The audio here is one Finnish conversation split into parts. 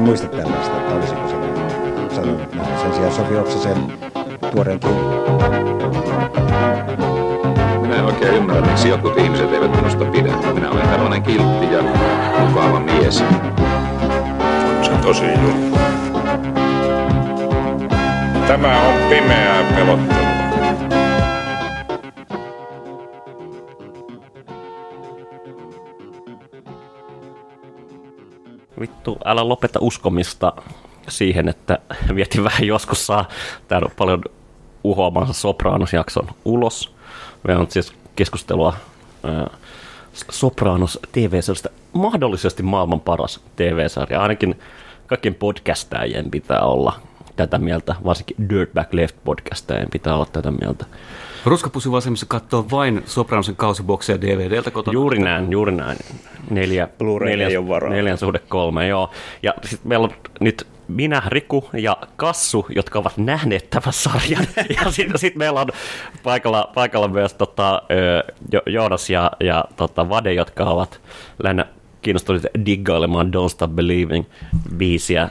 en muista tällaista, että olisiko se sanonut näin. Sen sijaan Sofi Oksasen tuoreen Minä en oikein ymmärrä, miksi jotkut ihmiset eivät minusta pidä. Minä olen tällainen kiltti ja mukava mies. Se tosi juttu. Tämä on pimeää pelottelua. Vittu, älä lopeta uskomista siihen, että vietin vähän joskus saa täällä on paljon uhoamansa Sopranos-jakson ulos. Meillä on siis keskustelua Sopranos TV-sarjasta, mahdollisesti maailman paras TV-sarja. Ainakin kaikkien podcastajien pitää olla tätä mieltä, varsinkin Dirtback Left podcastajien pitää olla tätä mieltä. Ruskapussi vasemmissa katsoo vain Sopranosen kausibokseja DVDltä kotona. Juuri näin, juuri näin. Neljä, neljän, ei ole varaa. neljän suhde kolme, joo. Ja sitten meillä on nyt minä, Riku ja Kassu, jotka ovat nähneet tämän sarjan. Ja sitten sit meillä on paikalla, paikalla myös tota, Jo- Joonas ja, ja tota, Vade, jotka ovat lähinnä kiinnostuneet diggailemaan Don't Stop Believing biisiä.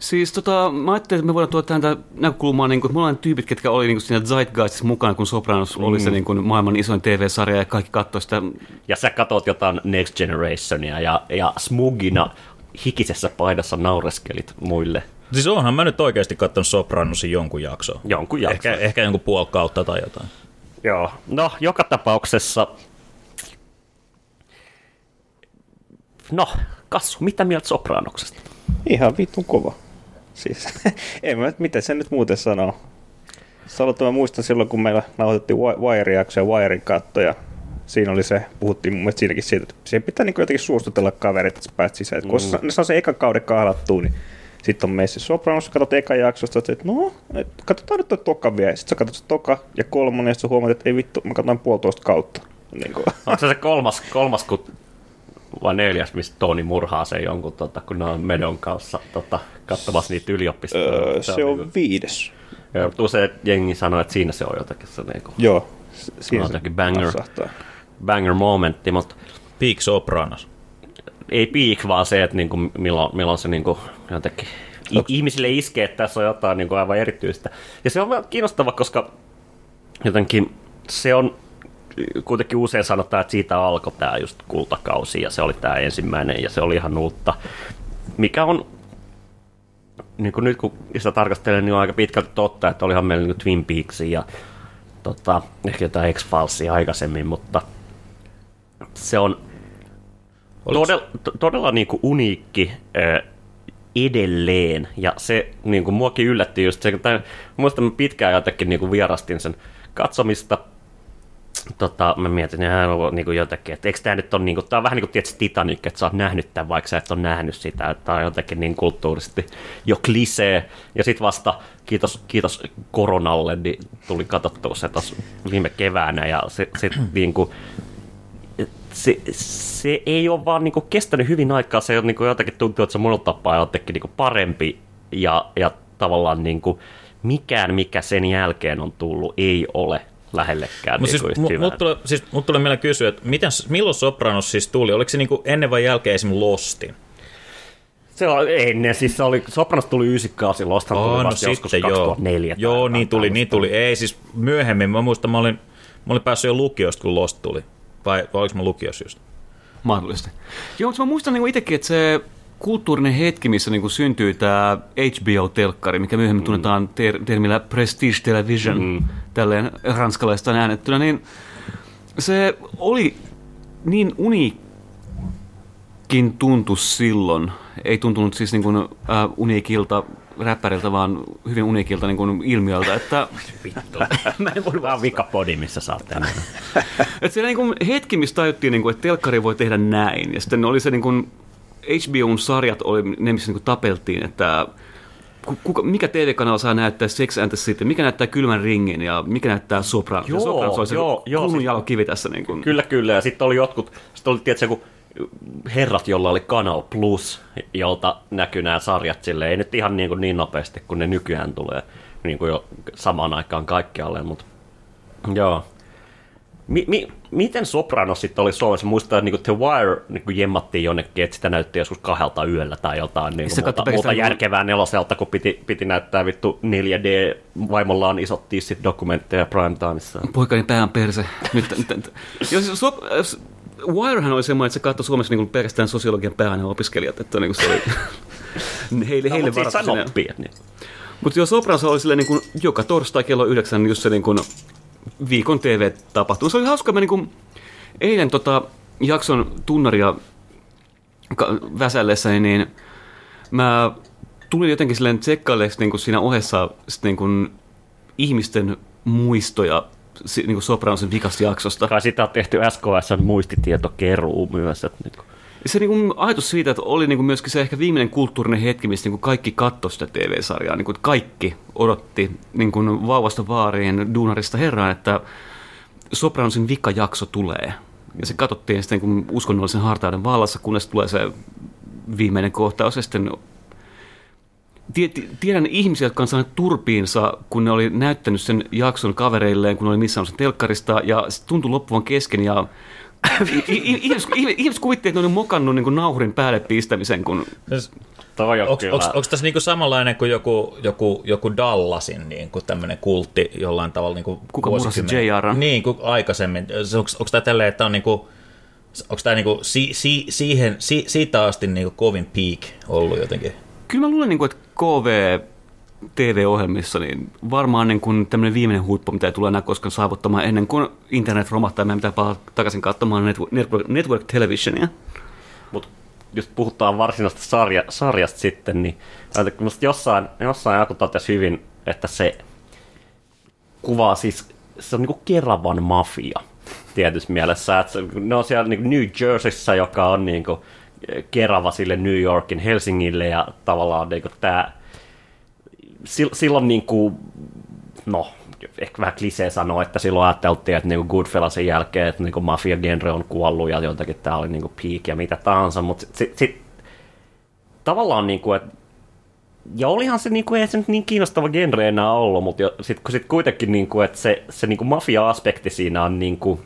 Siis tota, mä ajattelin, että me voidaan tuoda tähän tätä näkökulmaa, niin kuin, me ollaan tyypit, ketkä oli niin kuin siinä Zeitgeistissa mukana, kun Sopranos mm. oli se niin kuin, maailman isoin TV-sarja ja kaikki katsoi sitä. Ja sä katot jotain Next Generationia ja, ja smugina hikisessä paidassa naureskelit muille. Siis onhan mä nyt oikeasti katsonut Sopranosin jonkun jakson. Jonkun jakson. Ehkä, ehkä jonkun puoli kautta tai jotain. Joo, no joka tapauksessa, no Kassu, mitä mieltä Sopranoksesta? Ihan vitun kova. Siis, en mä, miten sen nyt muuten sanoo. Sanotaan, mä muistan silloin, kun meillä nauhoitettiin Wi- Wire-jakso ja Wiren katto, ja siinä oli se, puhuttiin mun mielestä siinäkin siitä, että siihen pitää niin jotenkin suostutella kaverit, että sä pääset sisään. Et kun mm. ne saa sen ekan kauden kahlattua, niin sitten on meissä Sopranos, katsot ekan jaksosta, että no, et, katsotaan nyt toi toka vielä. Sitten sä katsot se toka ja kolmonen, ja sä huomaat, että ei vittu, mä katsoin puolitoista kautta. Niin kuin. Onko se se kolmas, kolmas kun, vai neljäs, mistä Toni murhaa sen jonkun, tota, kun ne on Medon kanssa tota, katsomassa niitä yliopistoja. Öö, se on niinku- viides. Joo, usein jengi sanoo, että siinä se on jotakin se niinku, Joo. s- Siinä se jotakin banger, banger momentti, mutta Peak Sopranos. ei piik, vaan se, että niinku, milloin, milloin se niinku, jotenkin i- ihmisille iskee, että tässä on jotain niinku aivan erityistä. Ja se on kiinnostava, koska jotenkin se on kuitenkin usein sanotaan, että siitä alkoi tämä just kultakausi ja se oli tämä ensimmäinen ja se oli ihan uutta, mikä on niin kuin nyt kun sitä tarkastelee, niin on aika pitkälti totta, että olihan meillä niin Twin Peaksia ja tota, ehkä jotain X-Filesia aikaisemmin, mutta se on Oliko- todella, to- todella niin kuin uniikki edelleen, ja se niin kuin muakin yllätti just se, että muistan pitkään jotenkin niin kuin vierastin sen katsomista, tota, mä mietin ihan niin kuin jotenkin, että eikö tämä nyt on, niin kuin, tämä on vähän niin kuin tietysti Titanic, että sä oot nähnyt tämän, vaikka sä et ole nähnyt sitä, että tämä on jotenkin niin kulttuurisesti jo klisee, ja sitten vasta kiitos, kiitos koronalle, niin tuli katsottua se tuossa viime keväänä, ja se, se niin kuin, se, se ei ole vaan niinku kestänyt hyvin aikaa, se on niinku jotenkin tuntuu, että se monella tapaa on jotenkin niinku parempi ja, ja tavallaan niinku mikään, mikä sen jälkeen on tullut, ei ole lähellekään Mutta niinku siis, hyvää. mut tulee, siis, mut tulee mieleen kysyä, että miten, milloin Sopranos siis tuli? Oliko se niinku ennen vai jälkeen esimerkiksi Lostin? Se on ennen, siis se oli, Sopranos tuli 98, Lostan tuli vasta joskus 2004. tai no Joo, jotain niin tuli, niin tuli. Ei siis myöhemmin, mä muistan, mä olin, mä olin päässyt jo lukiosta, kun Lost tuli. Vai, vai oliko mä lukiossa just? Mahdollisesti. Joo, mutta mä muistan niin itsekin, että se kulttuurinen hetki, missä niin syntyy tämä HBO-telkkari, mikä myöhemmin mm. tunnetaan ter- termillä Prestige Television, mm. tälleen ranskalaista äänettynä, niin se oli niin uniikin tuntu silloin. Ei tuntunut siis niin kuin, äh, uniikilta räppäriltä, vaan hyvin uniikilta niin kuin ilmiöltä, että Mä en voi vaan vikapodi, missä saatte. Että se niin hetki, missä tajuttiin, niin kuin, että telkkari voi tehdä näin. Ja sitten oli se niin kuin, HBOn sarjat, oli ne, missä niin tapeltiin, että ku- kuka, mikä TV-kanava saa näyttää Sex and the City, mikä näyttää Kylmän ringin ja mikä näyttää Sopranos. Ja Joo, Sopranos oli se joo, joo, kruunun siis- jalokivi tässä. Niin kuin. Kyllä, kyllä. Ja sitten oli jotkut, sitten oli tietysti joku herrat, jolla oli Kanal Plus, jolta näkyy nämä sarjat sille ei nyt ihan niin, kuin niin nopeasti, kun ne nykyään tulee niin kuin jo samaan aikaan kaikkialle, mutta joo. Mi, mi, miten Sopranos sitten oli Suomessa? Muistan, että niin The Wire niin jemmattiin jonnekin, että sitä näytti joskus kahdelta yöllä tai jotain niin Se muuta, muuta järkevää neloselta, kun piti, piti näyttää vittu 4D. Vaimolla on isot tissit dokumentteja prime timeissa. Poikani pää on perse. Nyt, nyt. Jos, so, Wirehan oli semmoinen, että se katsoi Suomessa niin pelkästään sosiologian päähän opiskelijat, että niin se oli heille, No, heille mutta siitä varattu sinne. oppii, niin. Mutta jo Sopranos oli silleen niin kuin joka torstai kello yhdeksän just se niin kuin viikon TV-tapahtuma. Se oli hauska, mä niin kuin eilen tota jakson tunnaria väsällessäni, niin mä tulin jotenkin silleen tsekkailleeksi niin kuin siinä ohessa niin kuin ihmisten muistoja niin kuin Sopranosin vikasta jaksosta. Kai sitä on tehty SKSn muistitietokeruu myös. Että niin kuin. Se niin kuin, ajatus siitä, että oli niin kuin myöskin se ehkä viimeinen kulttuurinen hetki, missä niin kuin kaikki katsoi sitä TV-sarjaa. Niin kuin, kaikki odotti niin kuin vauvasta vaariin, duunarista herraan, että Sopranosin vikajakso tulee. Ja se katsottiin sitten niin kuin uskonnollisen hartauden vallassa, kunnes tulee se viimeinen kohtaus. Ja sitten tie- tie- tiedän ihmisiä, jotka on saaneet turpiinsa, kun ne oli näyttänyt sen jakson kavereilleen, kun ne oli missään sen telkkarista, ja se tuntui loppuvan kesken, ja ihmiset, ihmiset kuvitti, että ne oli mokannut niin kuin nauhurin päälle pistämisen, kun Siis, on Onko tässä niinku samanlainen kuin joku, joku, joku Dallasin niinku tämmöinen kultti jollain tavalla? Niinku Kuka murhasi vuosikymmen- JR? Niin, kuin aikaisemmin. Onko tämä tälleen, että on niinku, onko tämä niinku si, si, siihen, si, siitä asti niinku kovin peak ollut jotenkin? Kyllä mä luulen, niin kuin, että KV TV-ohjelmissa, niin varmaan niin kuin tämmöinen viimeinen huippu, mitä ei tule enää koskaan saavuttamaan ennen kuin internet romahtaa ja meidän pitää palata takaisin katsomaan network, network, televisionia. Mutta jos puhutaan varsinaisesta sarja, sarjasta sitten, niin musta jossain, jossain joku totesi hyvin, että se kuvaa siis, se on niinku Keravan mafia tietyssä mielessä. Että ne on siellä niinku New Jerseyssä, joka on niinku Kerava sille New Yorkin, Helsingille ja tavallaan niinku tämä silloin niinku, no, ehkä vähän klisee sanoa, että silloin ajateltiin, että niinku Goodfellasin jälkeen, että niinku mafia-genre on kuollut ja jotenkin tämä oli niinku peak ja mitä tahansa, mutta sitten sit, tavallaan niinku, että ja olihan se niinku, ei se nyt niin kiinnostava genre enää ollut, mutta sitten sit kuitenkin niinku, että se, se niinku mafia-aspekti siinä on niinku,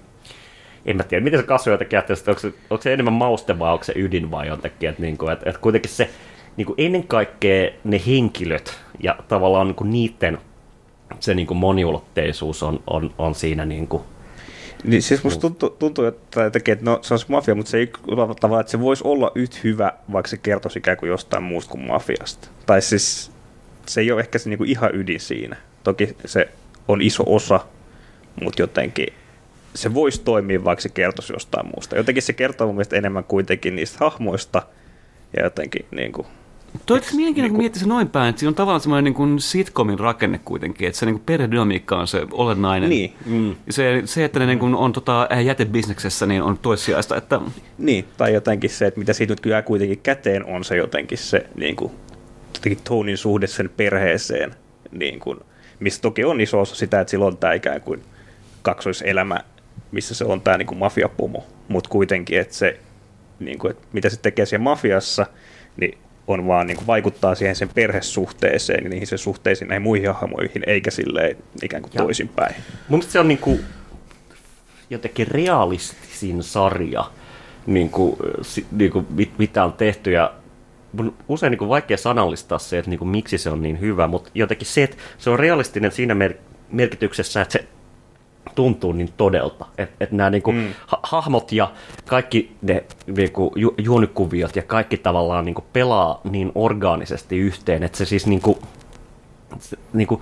en mä tiedä, miten se kasvu jotenkin että onko se, onko se enemmän mauste vai onko se ydin vai jotenkin, että, niinku, että, että kuitenkin se niinku ennen kaikkea ne henkilöt ja tavallaan niinku niiden se niinku moniulotteisuus on, on, on siinä niinku, Niin siis musta tuntuu, tuntuu että, jotenkin, että no, se on mafia, mutta se ei tavallaan, että se voisi olla yhtä hyvä, vaikka se kertoisi ikään kuin jostain muusta kuin mafiasta. Tai siis se ei ole ehkä se niinku ihan ydin siinä. Toki se on iso osa, mutta jotenkin se voisi toimia, vaikka se kertoisi jostain muusta. Jotenkin se kertoo mun mielestä enemmän kuitenkin niistä hahmoista ja jotenkin niin kuin, Toi on mielenkiintoinen, kun miettii se noin päin, että siinä on tavallaan semmoinen niin kuin sitcomin rakenne kuitenkin, että se niin kuin perhedynamiikka on se olennainen. Niin. Mm. Se, se, että ne niin kuin on tota, jätebisneksessä, niin on toissijaista, että Niin, tai jotenkin se, että mitä siitä nyt kyllä kuitenkin käteen on se jotenkin se niin kuin, jotenkin Tonin suhde sen perheeseen, niin kuin, missä toki on iso osa sitä, että sillä on tämä ikään kuin kaksoiselämä, missä se on tämä niin kuin mafiapomo, mutta kuitenkin, että se, niin kuin, että mitä se tekee siellä mafiassa, niin on vaan niin kuin vaikuttaa siihen sen perhesuhteeseen ja niihin sen suhteisiin näihin muihin hahmoihin, eikä silleen ikään kuin Ja- toisinpäin. Mun mielestä se on niinku jotenkin realistisin sarja, niinku, si, niinku, mit, mitä on tehty. Ja mun usein niinku vaikea sanallistaa se, että niinku, miksi se on niin hyvä, mutta jotenkin se, että se on realistinen siinä mer- merkityksessä, että se tuntuu niin todelta. Että et nämä niinku, mm. ha- hahmot ja kaikki ne niinku, ju- juonikuviot ja kaikki tavallaan niinku, pelaa niin orgaanisesti yhteen, että se siis niinku, se, niin kuin,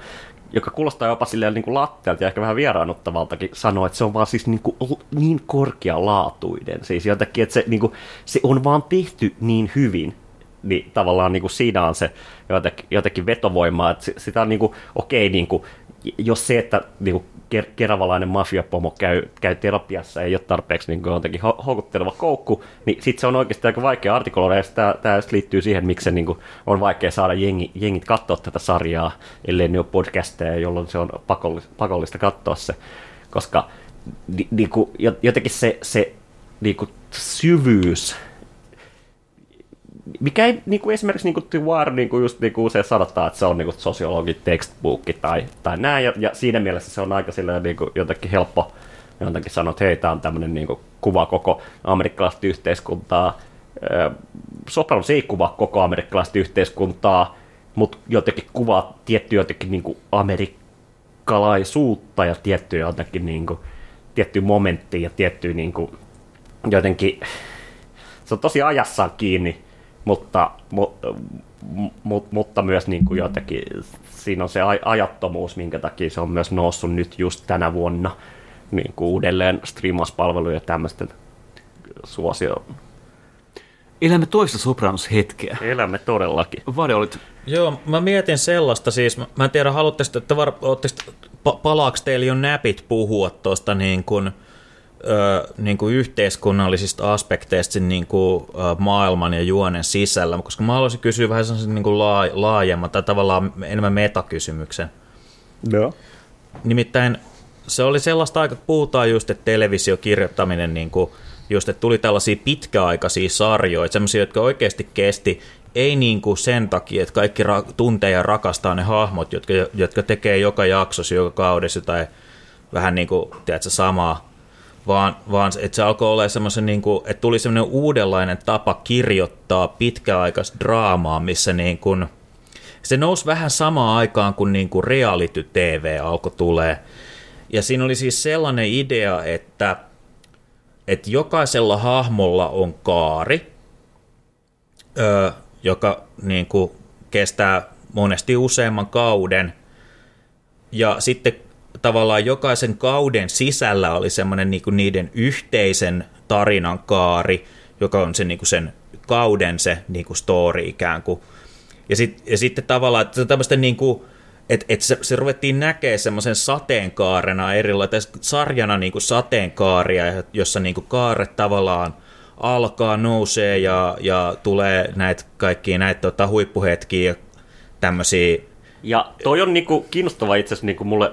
joka kuulostaa jopa silleen niin kuin latteelta ja ehkä vähän vieraannuttavaltakin sanoa, että se on vaan siis niin, kuin, niin korkealaatuinen. Siis jotenkin, että se, niin kuin, se on vaan tehty niin hyvin, niin tavallaan niin kuin siinä on se jotenkin, jotenkin vetovoima, että se- sitä on niin kuin, okei, niin kuin, jos se, että niin kuin, ker- keravalainen mafiapomo käy, käy terapiassa ei ole tarpeeksi niin kuin, jotenkin ho- houkutteleva koukku, niin sitten se on oikeasti aika vaikea artikuloida, ja tämä, tämä liittyy siihen, miksi se niin kuin, on vaikea saada jengi, jengit katsoa tätä sarjaa, ellei ne ole podcasteja, jolloin se on pakollista, pakollista katsoa se, koska ni, niin kuin, jotenkin se, se niin kuin, syvyys mikä ei niin kuin esimerkiksi niin kuin Wire niin kuin just niin kuin usein sanotaan, että se on niin kuin sosiologi textbook tai, tai näin, ja, ja, siinä mielessä se on aika silleen, niin kuin jotenkin helppo, jotenkin sanoo, että hei, tämä on tämmöinen niin kuva koko amerikkalaista yhteiskuntaa. Sopranos ei kuvaa koko amerikkalaista yhteiskuntaa, mutta jotenkin kuvaa tiettyä jotenkin niin kuin amerikkalaisuutta ja tiettyä jotenkin niin kuin, tiettyä momenttia ja tiettyä niin kuin, jotenkin, se on tosi ajassaan kiinni, mutta, mutta, mutta myös niin kuin jotenkin, siinä on se aj- ajattomuus, minkä takia se on myös noussut nyt just tänä vuonna niin kuin uudelleen striimauspalveluja ja tämmöisten suosio. Elämme toista Sopranos-hetkeä. Elämme todellakin. Vade, olit Joo, mä mietin sellaista siis, mä- mä en tiedä, haluatteko, että var, ootteko- pa, palaako teillä jo näpit puhua tuosta niin kuin, ö, niin kuin yhteiskunnallisista aspekteista niin kuin, ö, maailman ja juonen sisällä, koska mä haluaisin kysyä vähän sellaisen niin kuin laa, laajemman tai tavallaan enemmän metakysymyksen. Joo. Nimittäin se oli sellaista aika, puhutaan just, että televisiokirjoittaminen, niin kuin, just, että tuli tällaisia pitkäaikaisia sarjoja, semmoisia, jotka oikeasti kesti, ei niin kuin sen takia, että kaikki ra- tuntee ja rakastaa ne hahmot, jotka, jotka tekee joka jaksossa, joka kaudessa jotain vähän niin kuin, tiedätkö, samaa, vaan, vaan että se alkoi olla semmoisen, niin kuin, että tuli semmoinen uudenlainen tapa kirjoittaa pitkäaikaista draamaa, missä niin kuin, se nousi vähän samaan aikaan, kun niin kuin reality TV alkoi tulee. Ja siinä oli siis sellainen idea, että, että jokaisella hahmolla on kaari, joka niin kuin kestää monesti useamman kauden. Ja sitten tavallaan jokaisen kauden sisällä oli semmoinen niin kuin niiden yhteisen tarinan kaari, joka on se, niin kuin sen kauden se niin kuin story ikään kuin. Ja, sit, ja sitten tavallaan, että tämmöistä niin kuin, että et se, se ruvettiin näkee semmoisen sateenkaarena erilainen, sarjana niin kuin sateenkaaria, jossa niin kuin kaaret tavallaan alkaa, nousee ja, ja tulee näitä kaikkia näitä tota, huippuhetkiä ja tämmöisiä. Ja toi on niinku kiinnostava itse asiassa niinku mulle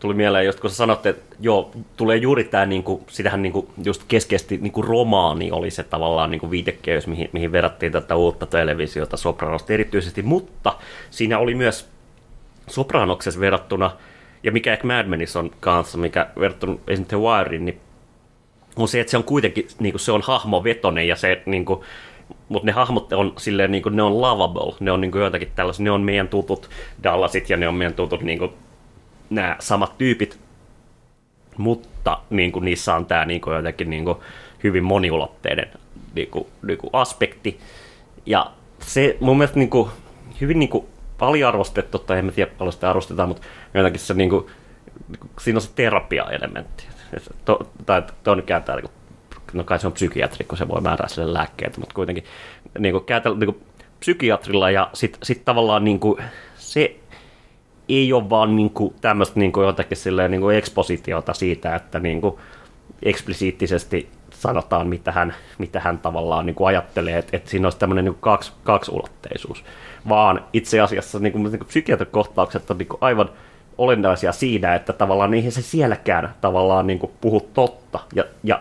tuli mieleen, just kun sä sanotte, että joo, tulee juuri tämä, niinku, sitähän niinku, just keskeisesti niinku romaani oli se tavallaan niinku viitekeys, mihin, mihin verrattiin tätä uutta televisiota Sopranosta erityisesti, mutta siinä oli myös Sopranoksessa verrattuna, ja mikä ehkä Mad Menissä on kanssa, mikä verrattuna esimerkiksi The Wireen, niin on se, että se on kuitenkin, niin kuin se on hahmovetonen ja se, niin kuin, mutta ne hahmot on silleen, niin kuin, ne on lovable, ne on niin kuin joitakin tällaisia, ne on meidän tutut Dallasit ja ne on meidän tutut niin kuin, nämä samat tyypit, mutta niin kuin, niissä on tämä niin kuin, jotenkin niin kuin, hyvin moniulotteinen niin kuin, niin kuin aspekti. Ja se mun mielestä niin kuin, hyvin niin kuin, aliarvostettu, tai en mä tiedä paljon sitä arvostetaan, mutta jotenkin se niin kuin, siinä on se terapia-elementti. To, tai toinen kääntää, niin kuin, no kai se on psykiatri, kun se voi määrää sille lääkkeet, mutta kuitenkin niin kuin, kääntää, niin kuin, psykiatrilla ja sitten sit tavallaan niin kuin, se ei ole vaan niin kuin, tämmöistä niin kuin, jotakin silleen, niin kuin ekspositiota siitä, että niin kuin, eksplisiittisesti sanotaan, mitä hän, mitä hän tavallaan niin kuin ajattelee, että, että siinä olisi tämmöinen niin kuin kaksi, kaksiulotteisuus, vaan itse asiassa niin kuin, niin kuin psykiatrikohtaukset on niin kuin aivan olennaisia siinä, että tavallaan niihin se sielläkään tavallaan niin kuin puhu totta. Ja, ja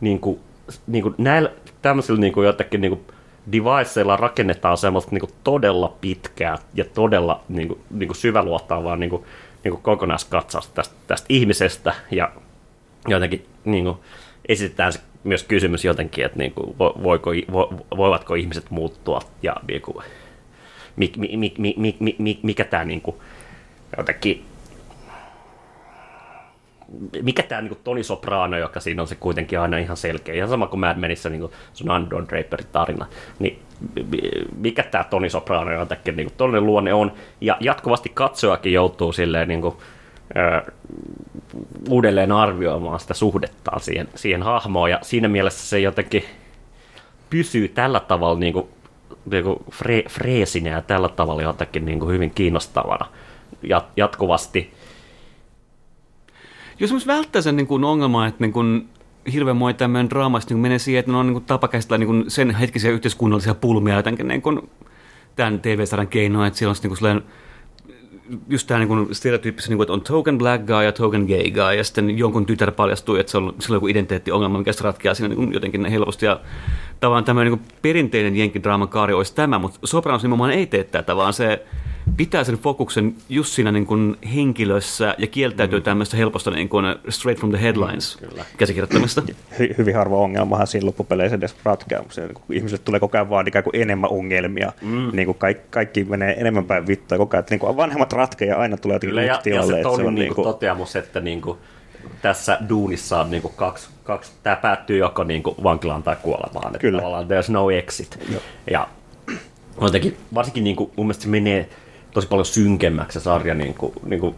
niin kuin, niin kuin näillä tämmöisillä niin kuin jotakin niin kuin deviceilla rakennetaan semmoista niin todella pitkää ja todella niin kuin, niin kuin syväluottaavaa niin kuin, niin kuin kokonaiskatsausta tästä, tästä ihmisestä. Ja jotenkin niin kuin, esitetään se myös kysymys jotenkin, että niin kuin, voiko, vo, voivatko ihmiset muuttua ja niin kuin, mik, mik, mik, mik, mik, mikä tämä niin kuin, jotenkin mikä tämä niin Toni Soprano, joka siinä on se kuitenkin aina ihan selkeä, ihan sama kuin Mad Menissä niin sun Andon Draperin tarina, niin mikä tämä Toni Soprano jotenkin niin todellinen luonne on, ja jatkuvasti katsojakin joutuu silleen niin kuin, ö, uudelleen arvioimaan sitä suhdettaan siihen, siihen hahmoon, ja siinä mielessä se jotenkin pysyy tällä tavalla niin kuin, niin kuin fre, freesinä ja tällä tavalla jotenkin niin kuin hyvin kiinnostavana. Jat, jatkuvasti. Jos myös välttää sen niin kuin ongelman, että niin kuin hirveän moni tämmöinen draama niin menee siihen, että ne on niin kuin tapa käsitellä niin kuin sen hetkisiä yhteiskunnallisia pulmia jotenkin niin kuin tämän TV-sarjan keinoin, että siellä on niin kuin just tämä niin stereotyyppisen, niin kuin, että on token black guy ja token gay guy, ja sitten jonkun tytär paljastuu, että se on, sillä on joku identiteettiongelma, mikä se ratkeaa siinä niin jotenkin helposti. Ja tavallaan tämmöinen niin perinteinen jenkidraaman kaari olisi tämä, mutta Sopranos nimenomaan ei tee tätä, vaan se pitää sen fokuksen just siinä niin kuin henkilössä ja kieltäytyy mm. tämmöistä helposta niin kuin straight from the headlines mm, käsikirjoittamista. Hy- hyvin harva ongelmahan siinä loppupeleissä edes ratkeaa, kun ihmiset tulee koko ajan vaan ikään kuin enemmän ongelmia, mm. niin kuin kaikki, kaikki menee enemmän päin vittua koko ajan, että niin kuin vanhemmat ratkeja aina tulee jotenkin Kyllä, ja, tilalle. ja se Tonin se on niin niin kuin kuin, toteamus, että niin kuin, tässä duunissa on niin kuin kaksi, kaksi, tämä päättyy joko niin kuin vankilaan tai kuolemaan. Että Kyllä. Tavallaan there's no exit. Joo. Ja jotenkin, varsinkin niin kuin, mun mielestä se menee tosi paljon synkemmäksi se sarja niin kuin, niin kuin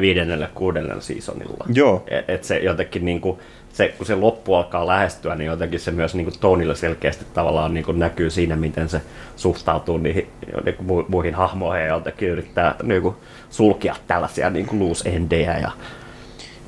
viidennellä kuudennella seasonilla. Joo. Et, et se jotenkin niin kuin, se, kun se loppu alkaa lähestyä, niin jotenkin se myös niin kuin Tonille selkeästi tavallaan niin kuin näkyy siinä, miten se suhtautuu niihin niin kuin mu- muihin hahmoihin ja jotenkin yrittää niin kuin sulkea tällaisia niin kuin loose endejä. Ja,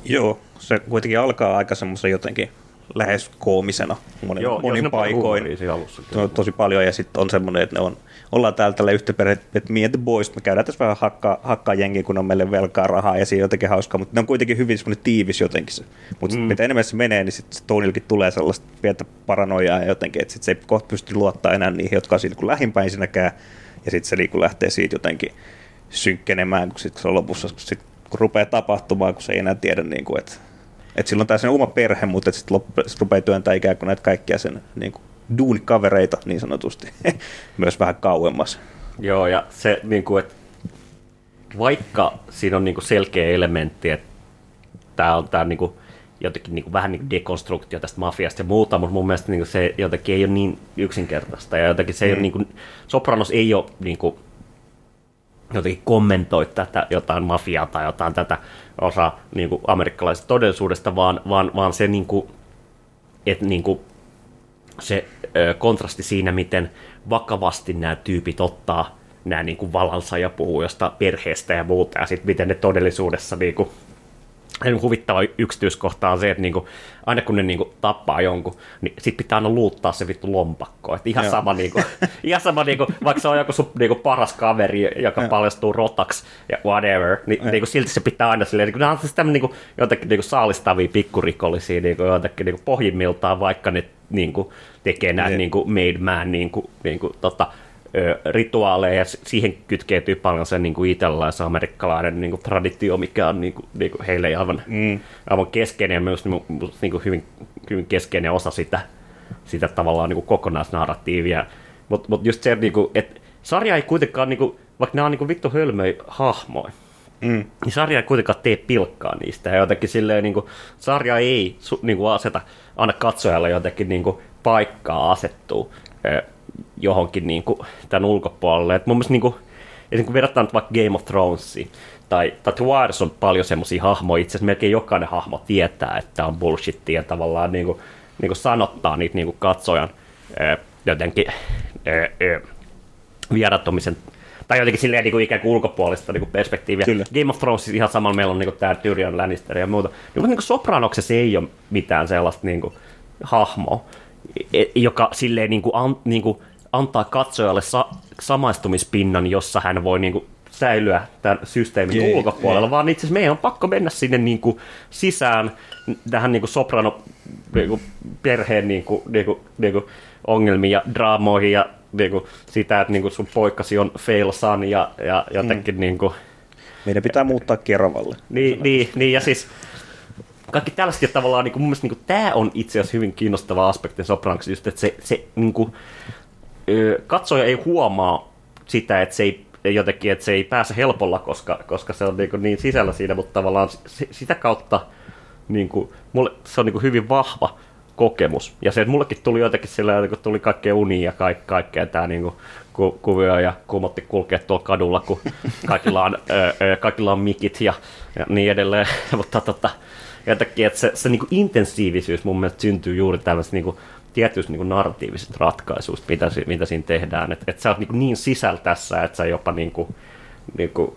Joo, se kuitenkin alkaa aika semmoisen jotenkin lähes koomisena monin, Joo, monin paikoin. alussa, on tosi paljon ja sitten on semmoinen, että ne on, ollaan täällä tällä yhtä perhe, että me and the boys, me käydään tässä vähän hakkaa, hakkaa jengiä, kun on meille velkaa rahaa ja siinä on jotenkin hauskaa, mutta ne on kuitenkin hyvin semmoinen tiivis jotenkin se. Mutta mm. mitä enemmän se menee, niin sitten Tonilkin tulee sellaista pientä paranoiaa ja jotenkin, että sit se ei kohta pysty luottaa enää niihin, jotka on siinä niin lähimpäin sinäkään ja sitten se niin lähtee siitä jotenkin synkkenemään, kun, sit se on lopussa, kun, sit, kun rupeaa tapahtumaan, kun se ei enää tiedä, niin kuin, että että sillä on tämä sen oma perhe, mutta sitten sit rupeaa työntää ikään kuin näitä kaikkia sen niin kuin duunikavereita niin sanotusti myös vähän kauemmas. Joo, ja se, niin kuin, että vaikka siinä on niin kuin selkeä elementti, että tämä on tämä niin kuin, jotenkin niin kuin, vähän niin kuin dekonstruktio tästä mafiasta ja muuta, mutta mun mielestä niin kuin, se jotenkin ei ole niin yksinkertaista. Ja jotenkin se ei Mm. ole, niin kuin, Sopranos ei ole niin kuin, jotenkin kommentoi tätä jotain mafiaa tai jotain tätä osaa niin kuin amerikkalaisesta todellisuudesta, vaan, vaan, vaan se, niin kuin, että niin kuin, se ö, kontrasti siinä, miten vakavasti nämä tyypit ottaa nämä niin kuin valansa ja puhuu josta perheestä ja muuta, ja sitten miten ne todellisuudessa niin kuin, en huvittava yksityiskohta on se, että niinku, aina kun ne niinku tappaa jonkun, niin sit pitää aina luuttaa se vittu lompakko. Et ihan, Joo. sama, niinku, ihan sama, niinku, vaikka se on joku sun niinku, paras kaveri, joka Joo. paljastuu rotaksi ja whatever, niin niinku, silti se pitää aina silleen, niinku, nämä on siis tämmöinen niinku, jotenkin niinku, saalistavia pikkurikollisia niinku, jotenkin niinku, pohjimmiltaan, vaikka ne niinku, tekee näitä Niin. niinku, made man niinku, niinku, tota, rituaaleja ja siihen kytkeytyy paljon se niin kuin italialaisen amerikkalainen niin kuin traditio, mikä on niin kuin, niin kuin heille aivan, mm. aivan keskeinen ja myös niin kuin, hyvin, hyvin keskeinen osa sitä, sitä tavallaan niin kuin kokonaisnarratiivia. Mutta mut just se, niin kuin, että sarja ei kuitenkaan, niin kuin, vaikka nämä on niin kuin vittu hölmöjä hahmoja, Mm. niin sarja ei kuitenkaan tee pilkkaa niistä. Ja jotenkin silleen, niin kuin, sarja ei su, niin kuin aseta, anna katsojalle jotenkin niin kuin, paikkaa asettuu johonkin niin kuin, tämän ulkopuolelle. Et mun mielestä niin kuin, ja kun verrataan nyt vaikka Game of Thronesiin, tai, tai The Wires on paljon semmoisia hahmoja, itse asiassa melkein jokainen hahmo tietää, että on bullshittia ja tavallaan niin kuin, niin kuin sanottaa niitä niin kuin katsojan jotenkin ö, ö, vierattomisen tai jotenkin silleen niin kuin ikään kuin ulkopuolista niin kuin perspektiiviä. Kyllä. Game of Thrones ihan samalla meillä on niin kuin tämä Tyrion Lannister ja muuta. Niin, mutta niin kuin Sopranoksessa ei ole mitään sellaista niin kuin, hahmoa, joka silleen niin kuin, an, niin kuin, antaa katsojalle sa, samaistumispinnan, jossa hän voi niin kuin, säilyä tämän systeemin Jee, ulkopuolella, vaan itse asiassa meidän on pakko mennä sinne niin kuin, sisään tähän niin kuin soprano niin kuin, perheen niin kuin, niin kuin, niin kuin, ongelmiin ja draamoihin ja niin kuin, sitä, että niin kuin, sun poikasi on fail son ja, ja jotenkin mm. niin kuin, Meidän pitää muuttaa Keravalle. niin, niin, niin, ja siis kaikki tällaiset tavallaan niin kuin, mun mielestä niin kuin, tämä on itse asiassa hyvin kiinnostava aspekti Sopranoksessa, just että se, se niin kuin, ö, katsoja ei huomaa sitä, että se ei jotenkin, että se ei pääse helpolla, koska, koska se on niin, niin sisällä siinä, mutta tavallaan si- sitä kautta niin kuin, mulle, se on niin kuin hyvin vahva kokemus. Ja se, että mullekin tuli jotenkin sillä kun tuli kaikkea unia ja kaik, kaikkea tämä niin kuin, ku, kuvio ja kuumotti kulkea tuolla kadulla, kun kaikilla on, ö, ö, kaikilla on mikit ja, ja niin edelleen. mutta tota, jotenkin, että se, se niin intensiivisyys mun mielestä syntyy juuri tämmöistä niin kuin, tietyistä niin narratiivisista ratkaisuista, mitä, mitä siinä tehdään. Että et sä oot niin, niin sisällä tässä, että sä jopa niin kuin, niin kuin,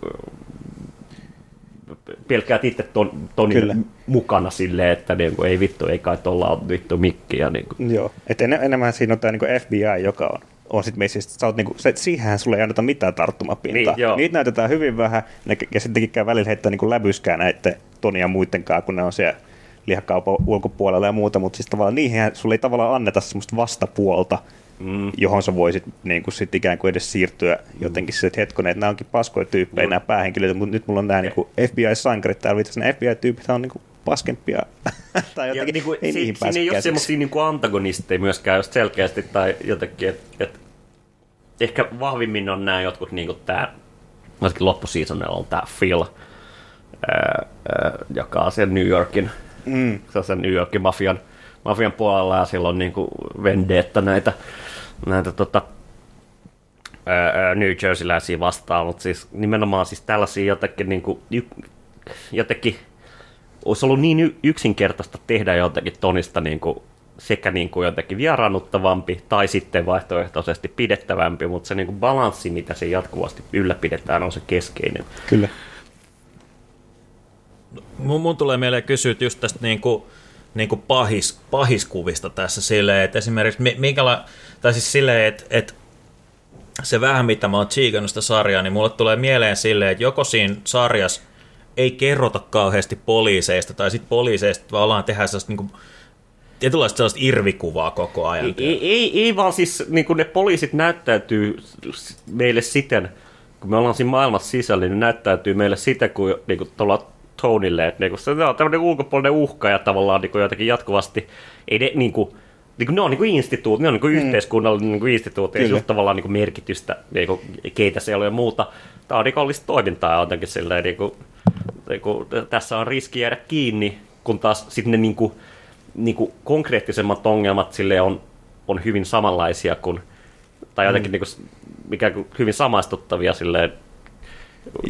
pelkäät itse ton, tonin Kyllä. mukana silleen, että niin kuin, ei vittu, ei kai tuolla ole vittu mikkiä. Niin kuin. Joo, että en, enemmän siinä on tämä niin FBI, joka on, on sitten meissä, sä oot niinku, se, siihenhän sulle ei anneta mitään tarttumapintaa. Niin, joo. Niitä näytetään hyvin vähän, ne, ja sittenkin käy välillä heittää niinku läbyskää näiden Toni ja muiden kanssa, kun ne on siellä lihakaupan ulkopuolella ja muuta, mutta siis tavallaan niihin sulle ei tavallaan anneta semmoista vastapuolta, mm. johon sä voisit niin kuin sit ikään kuin edes siirtyä jotenkin se, että hetkonen, että nämä onkin paskoja tyyppejä, mm. nämä päähenkilöitä, mutta nyt mulla on nämä niin FBI-sankarit täällä, vitsi, nämä FBI-tyypit on niin kuin paskempia. tai jotenkin, niin kuin, ei si- niihin siinä ei ole semmoisia niin antagonisteja myöskään just selkeästi tai jotenkin, että et, ehkä vahvimmin on nämä jotkut niin kuin tämä, varsinkin loppuseasonilla on tämä Phil, ää, ää, joka on sen New Yorkin, mm. se on sen New Yorkin mafian, mafian puolella ja sillä on niin kuin vendetta näitä, näitä tota, ää, New Jerseyläisiä vastaan, mutta siis nimenomaan siis tällaisia jotenkin, niin kuin, jotenkin olisi ollut niin yksinkertaista tehdä jotenkin Tonista niin kuin sekä niin kuin jotenkin vieraannuttavampi tai sitten vaihtoehtoisesti pidettävämpi, mutta se niin kuin balanssi, mitä se jatkuvasti ylläpidetään, on se keskeinen. Kyllä. Mun, mun tulee mieleen kysyä just tästä niinku, niinku pahis, pahiskuvista tässä silleen, että esimerkiksi mi- minkäla, tai siis silleen, että, että se vähän mitä mä oon tsiikannut sitä sarjaa, niin mulle tulee mieleen silleen, että joko siinä sarjassa ei kerrota kauheasti poliiseista, tai sitten poliiseista tavallaan tehdään sellaista niinku, tietynlaista sellaista irvikuvaa koko ajan. Ei, ei, ei, vaan siis niin kuin ne poliisit näyttäytyy meille siten, kun me ollaan siinä maailmassa sisällä, niin ne näyttäytyy meille siten kuin, niin kuin tuolla Tonille, että niin kuin se on tämmöinen ulkopuolinen uhka ja tavallaan niin kuin jotenkin jatkuvasti, ei ne niin kuin, niin ne on niin kuin instituutio, ne on niin kuin mm. yhteiskunnallinen niin kuin instituutio, ei tavallaan niin kuin merkitystä, niin kuin, keitä siellä on ja muuta. Tämä on rikollista toimintaa jotenkin silleen, niin kuin, niin kuin, tässä on riski jäädä kiinni, kun taas sitten ne niin kuin, niin kuin konkreettisemmat ongelmat sille on, on hyvin samanlaisia kuin, tai jotenkin mm. niin kuin, mikä kuin hyvin samaistuttavia silleen,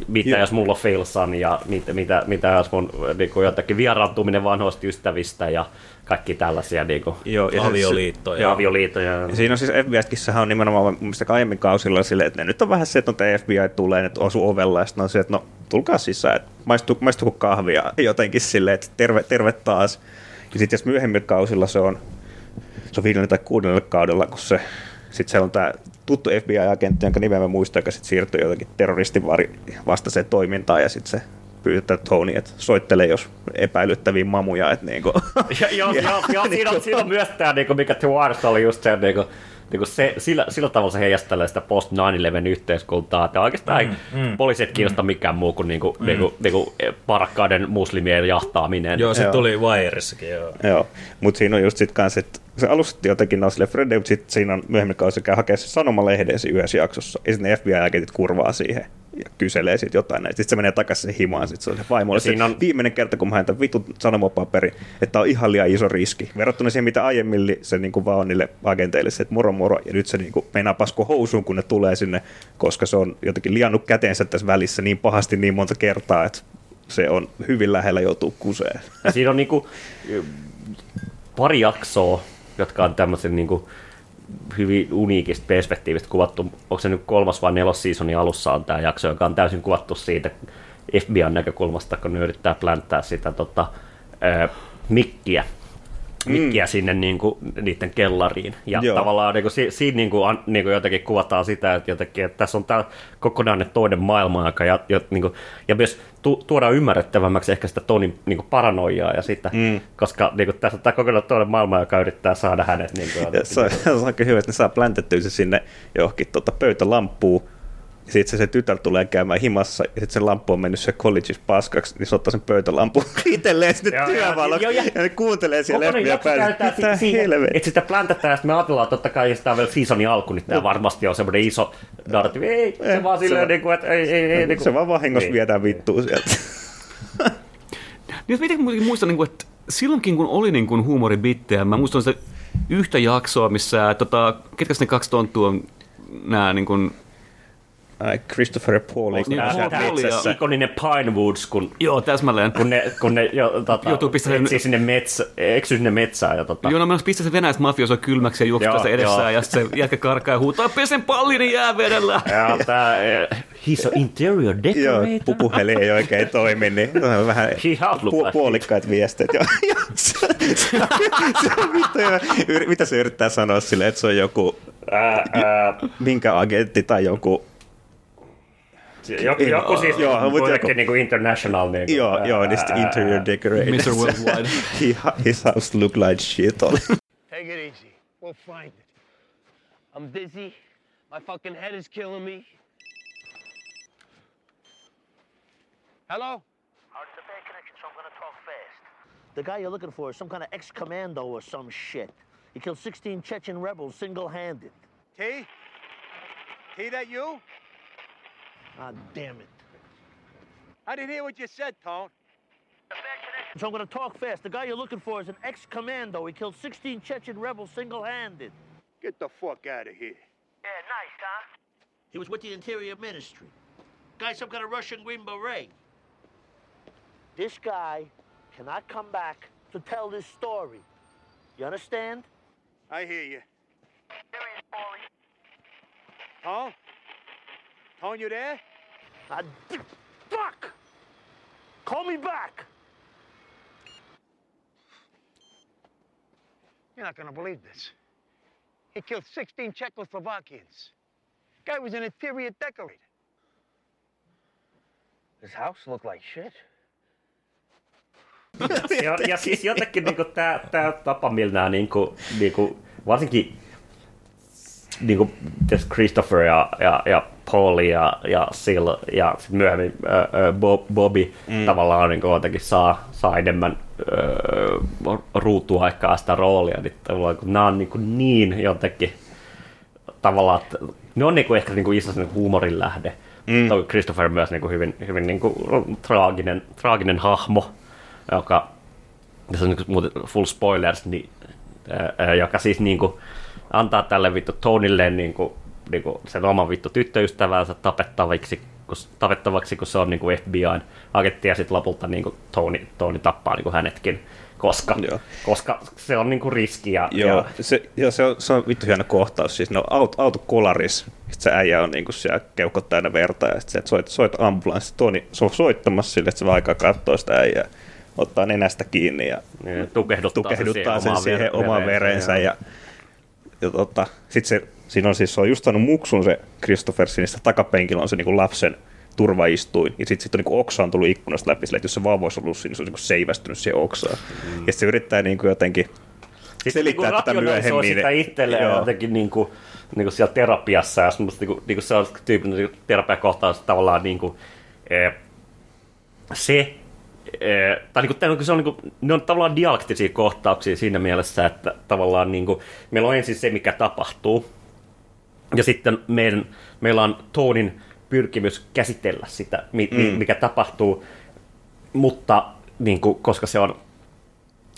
mitä jos mulla on failsan ja mitä, mitä, mitä jos mun niin kuin jotenkin vieraantuminen vanhoista ystävistä ja kaikki tällaisia niin kuin, Joo, ja Avioliittoja. ja avioliitoja. Ja siinä on siis FBIssähän on nimenomaan mun mielestä aiemmin kausilla silleen, että ne nyt on vähän se, että no FBI tulee, että osuu ovella, ja sitten on se, että no tulkaa sisään, että maistuu, maistuu kuin kahvia jotenkin silleen, että terve, terve taas. Ja sitten jos myöhemmin kausilla se on, se on viidennellä tai kuudennella kaudella, kun se, sitten siellä on tämä tuttu FBI-agentti, jonka nimeä mä muistan, joka sitten siirtyy jotenkin terroristin vastaiseen toimintaan, ja sitten se pyytää Tony, että soittele, jos epäilyttäviä mamuja, että niinku, Ja, joo, Ja- joo, joo, siinä, on, siinä on myös tämä, niin mikä The Wires oli just se, niin kuin, niin kuin se sillä, sillä tavalla se heijastelee sitä post 9 yhteiskuntaa, että oikeastaan ei mm, poliisit kiinnosta mikään muu kuin, niin kuin, mm. niin kuin, niin kuin parakkaiden muslimien jahtaaminen. Joo, se Joo. tuli Wiressakin, joo. Joo, mutta siinä on just sit kans, että se alusti jotenkin on sille Freddy, mutta sitten siinä on myöhemmin kausi käy hakea se sanomalehden siinä yhdessä jaksossa, ja sitten ne FBI-agentit kurvaa siihen ja kyselee sitten jotain näistä. Sitten se menee takaisin himaan, sitten se on se. Ja siinä on- viimeinen kerta, kun mä häntä vitun sanomapaperi, että on ihan liian iso riski. Verrattuna siihen, mitä aiemmin li- se niinku vaan on niille agenteille, se, että moro moro, ja nyt se niinku meinaa pasko housuun, kun ne tulee sinne, koska se on jotenkin liannut käteensä tässä välissä niin pahasti niin monta kertaa, että se on hyvin lähellä joutuu kuseen. Ja siinä on niinku, pari jaksoa, jotka on tämmöisen niinku, hyvin uniikista perspektiivistä kuvattu. Onko se nyt kolmas vai nelos seasonin alussa on tämä jakso, joka on täysin kuvattu siitä FBIn näkökulmasta, kun ne yrittää plänttää sitä tota, ää, mikkiä mikkiä mm. sinne niin kuin, niiden kellariin. Ja Joo. Tavallaan niin kuin, si, siinä niin kuin, niin kuin jotenkin kuvataan sitä, että, jotenkin, että tässä on tämä kokonainen toinen maailma-aika ja, ja, niin kuin, ja myös tu, tuodaan ymmärrettävämmäksi ehkä sitä Tonin niin kuin paranoiaa ja sitä, mm. koska niin kuin, tässä on tämä kokonainen toinen maailma, joka yrittää saada hänet niin kuin, Ja se, on, se on aika hyvä, että ne saa pläntettyä se sinne johonkin tota pöytälampuun. Ja sitten se, se tytär tulee käymään himassa, ja sitten se lamppu on mennyt se collegeissa paskaksi, niin se ottaa sen pöytälampun itselleen sinne työvaloksi, joo, ja, ja- ne kuuntelee siellä jakso päälle. Mitä si- että sitä pläntätään, ja sitten me ajatellaan, että totta kai sitä on vielä seasonin alku, niin tämä varmasti on semmoinen iso narratiivi. Ei, se Eh, vaan silleen, niin kuin, että ei, ei, ei. Niin kuin, Se vaan vahingossa Niin. viedään vittuun sieltä. Niin, miten muistan, niin kuin, että silloinkin kun oli niin kuin huumoribittejä, mä muistan sitä yhtä jaksoa, missä, tota, ketkä ne kaksi tonttua on nämä niin kuin, Ai, Christopher Paul, eikö Niin, ne ole Paul- siellä Paul ja- metsässä? ikoninen Pine Woods, kun joo, täsmälleen. kun ne, kun ne jo, tota, Joutuu pistämään- etsii sinne metsä, eksy sinne metsään ja tota, Joo, no mä pistää se venäläistä mafiosoa kylmäksi ja juoksee Joo, tässä edessään joo. ja sitten se jätkä karkaa ja huutaa, pesen pallini jäävedellä. ja tää, eh, he's an interior Joo, decorator. pupuheli ei oikein toimi, niin on vähän pu- puolikkaat viestit. Joo, joo, se, se, se. Yr- Mitä se yrittää sanoa sille, että se on joku, Ää, ää, minkä agentti tai joku joku, joku siis Joo, joo, mut kuitenkin joku- niinku international. Niinku, Joo, joo, niin interior decorator. Mr. Worldwide. His house look like shit. Oli. Take it easy. We'll find it. I'm dizzy. My fucking head is killing me. Hello? It's a bad connection, so I'm gonna talk fast. The guy you're looking for is some kind of ex-commando or some shit. He killed 16 Chechen rebels single-handed. T? T, that you? Ah, damn it. I didn't hear what you said, Tone. So I'm gonna talk fast. The guy you're looking for is an ex-commando. He killed 16 Chechen rebels single-handed. Get the fuck out of here. Yeah, nice, huh? He was with the Interior Ministry. Guy, some kind of Russian Green Beret. This guy cannot come back to tell this story. You understand? I hear you. Tone? Tone, you there? Ah, fuck! Call me back! You're not gonna believe this. He killed 16 Czechoslovakians. Guy was an interior decorator. His house looked like shit. ja, ja siis jotenkin niinku tää, tää tapa, millä nämä niinku, niinku, varsinkin niinku, tässä Christopher ja, ja, ja Paul ja, ja Sil ja sit myöhemmin ää, Bob, Bobby mm. tavallaan niinku jotenkin saa, saa enemmän ää, ruutuaikaa sitä roolia, niin tavallaan, kun nämä on niinku niin jotenkin tavallaan, että ne on niinku ehkä niinku iso niinku huumorin lähde. Mm. Toi Christopher myös niinku hyvin, hyvin niinku traaginen, traaginen hahmo, joka, tässä on niinku muuten full spoilers, niin, ää, joka siis niinku antaa tälle vittu Tonille niinku, niinku sen oman vittu tyttöystävänsä tapettavaksi, kun, tapettavaksi, kun se on niinku FBIn agentti, ja sitten lopulta niinku Tony, Tony tappaa niinku hänetkin, koska, Joo. koska se on niinku riski. Ja, Joo, ja, se, joo se, on, se on vittu hieno kohtaus. Siis no, auto, auto kolaris, sitten se äijä on niinku siellä keuhkot täynnä verta, ja sitten se soit, soit ambulanssi. Toni se on soittamassa sille, että se vaan aikaa katsoo sitä äijää, ottaa nenästä kiinni ja Niin, tukehduttaa, tukehduttaa se sen siihen siihen omaan omaan vereensä, verensä. Ja, ja tota, sitten se, siinä on siis, se on just saanut muksun se Christopher sinistä takapenkillä on se niinku lapsen turvaistuin, ja sitten sit on niinku oksa on tullut ikkunasta läpi, sille, että jos se vaan voisi ollut siinä, se olisi niinku seivästynyt siihen oksaan. Mm. Ja se yrittää niinku jotenkin Sitten selittää niinku tätä myöhemmin. sitä itselleen Joo. jotenkin niinku, niinku siellä terapiassa ja semmoista niinku, niinku se on tyypillinen niinku terapiakohtaus tavallaan niinku, eh, se eh, tai niinku, tää on- se on niinku, ne on tavallaan dialektisia kohtauksia siinä mielessä, että tavallaan niinku, meillä on ensin se, mikä tapahtuu, ja sitten meidän, meillä on Tonin pyrkimys käsitellä sitä, mi, mm. mikä tapahtuu, mutta niin kuin, koska se on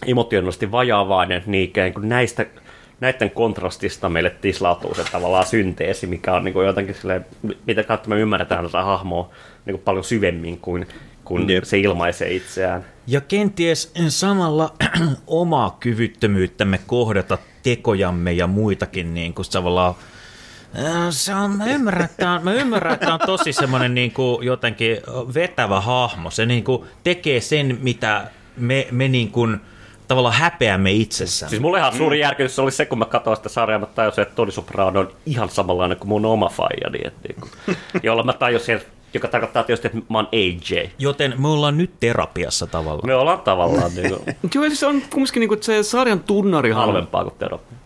emotionaalisesti vajaavainen, niin ikään kuin näistä, näiden kontrastista meille tislautuu se tavallaan synteesi, mikä on niin kuin jotenkin silleen, mitä kautta me ymmärretään tätä hahmoa niin kuin paljon syvemmin kuin, kun Jep. se ilmaisee itseään. Ja kenties samalla omaa kyvyttömyyttämme kohdata tekojamme ja muitakin niin kuin tavallaan Äh, se on, mä ymmärrän, että on, mä ymmärrän, että on tosi semmoinen niin kuin jotenkin vetävä hahmo. Se niin kuin tekee sen, mitä me, me niin kuin tavallaan häpeämme itsessään. Siis mulle ihan suuri järkytys oli se, kun mä katsoin sitä sarjaa, mä tajusin, että Toni Soprano on ihan samanlainen kuin mun oma faijani, niin jolla mä tajusin, että joka tarkoittaa tietysti, että mä oon AJ. Joten me ollaan nyt terapiassa tavallaan. Me ollaan tavallaan niin kuin, Joo, siis on kumminkin niinku, että se sarjan tunnarihan halvempaa kuin terapia.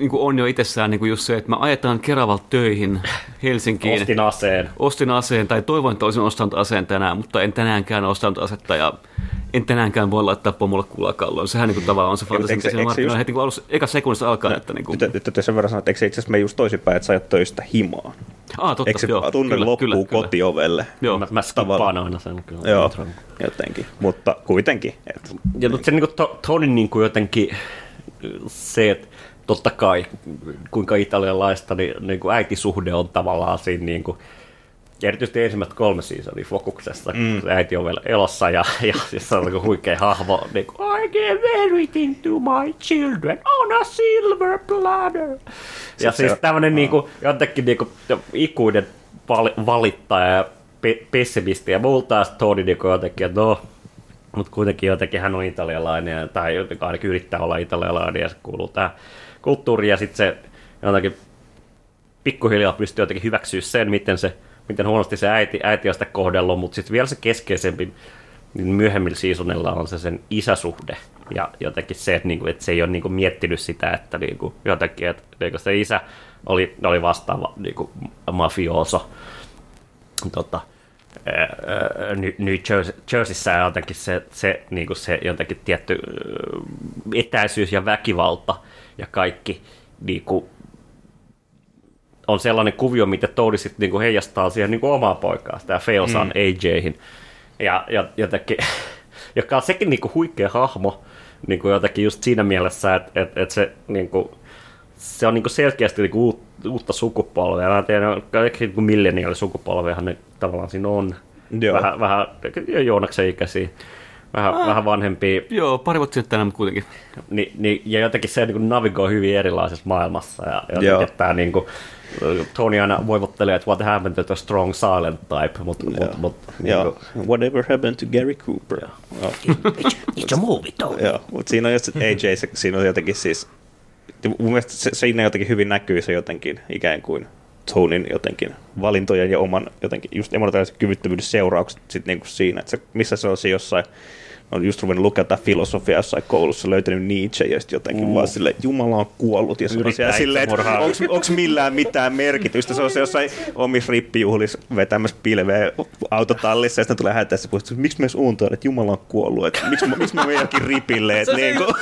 Niinku on jo itsessään niinku just se, että me ajetaan Keravalta töihin Helsinkiin. Ostin aseen. Ostin aseen, tai toivon, että olisin ostanut aseen tänään, mutta en tänäänkään ostanut asetta, ja en tänäänkään voi laittaa pomolle kulakalloon. Sehän niinku tavallaan on se fantasia, mikä siinä markkinoilla just- heti kun alussa, eka sekunnissa alkaa, että niinku... Nyt, nyt täytyy sen verran sanoa, että eikö se itse asiassa mene just toisinpäin, että sä ajat töistä himaan. Ah, totta, Eikö se joo, tunne kyllä, loppuu kyllä, kyllä. kotiovelle? Joo. Mä, mä skippaan aina sen kyllä. Joo, jotenkin. Mutta kuitenkin. Et, Ja mutta se niinku to, Tonin niinku jotenkin se, että totta kai kuinka italialaista, niin niinku äitisuhde on tavallaan siinä niinku, ja erityisesti ensimmäiset kolme seasonia fokuksessa, mm. kun äiti on vielä elossa ja, ja siis se on niinku huikea hahmo, niin kuin, I give everything to my children on a silver platter. Ja siis tämmöinen niinku, jotenkin niinku, ikuinen val- valittaja ja pe- pessimisti ja multa taas Tony niinku jotenkin, että no, mutta kuitenkin jotenkin hän on italialainen, tai jotenkin ainakin yrittää olla italialainen, ja se kuuluu tähän kulttuuriin, ja sitten se jotenkin pikkuhiljaa pystyy jotenkin hyväksyä sen, miten, se, miten huonosti se äiti, äiti on sitä kohdellut, mutta sitten vielä se keskeisempi niin myöhemmillä seasonilla on se sen isäsuhde. Ja jotenkin se, että, niinku, että se ei ole niinku miettinyt sitä, että niinku, jotenkin, että niinku se isä oli, oli vastaava niinku, mafioso tota, New- New Jersey, Jerseyssä on jotenkin se, se, niinku se jotenkin tietty etäisyys ja väkivalta ja kaikki niinku, on sellainen kuvio, mitä Toadi sitten niinku heijastaa siihen niinku omaa poikaa, sitä Feosan mm. AJhin. Ja, ja jotenkin, joka on sekin niinku huikea hahmo, niinku jotenkin just siinä mielessä, että et, et se, niinku, se on niinku selkeästi niinku uut, uutta sukupolvea. Mä en tiedä, kaikki niinku milleniaalisukupolveahan ne tavallaan siinä on. Joo. Vähän, vähän Joonaksen ikäisiä, vähän, ah. vähän vanhempia. Joo, pari vuotta sitten tänään, mutta kuitenkin. Ni, ni, ja jotenkin se niin navigoi hyvin erilaisessa maailmassa. Ja Joo. jotenkin tämä niin kuin, Tony aina voivottelee, että what happened to the strong silent type, mutta mut, mut, Joo. niin Whatever happened to Gary Cooper. Joo. it's, it's a movie, Tony. Joo, mutta siinä on just se AJ, se, siinä on jotenkin siis, mun mielestä se, siinä jotenkin hyvin näkyy se jotenkin ikään kuin Tonin jotenkin valintojen ja oman jotenkin just emotionaalisen kyvyttömyyden seuraukset sit niinku siinä, että se, missä se on se jossain on just ruvennut lukea jotain filosofiaa jossain koulussa, löytänyt Nietzsche ja sitten jotenkin mm. vaan silleen, Jumala on kuollut. Ja se on silleen, että onko millään mitään merkitystä. Se on se jossain omissa rippijuhlissa vetämässä pilveä autotallissa ja sitten tulee puhuttu, että miksi me edes uuntaan, että Jumala on kuollut. Että miksi, miksi mä menen jokin ripille. Että niin kuin,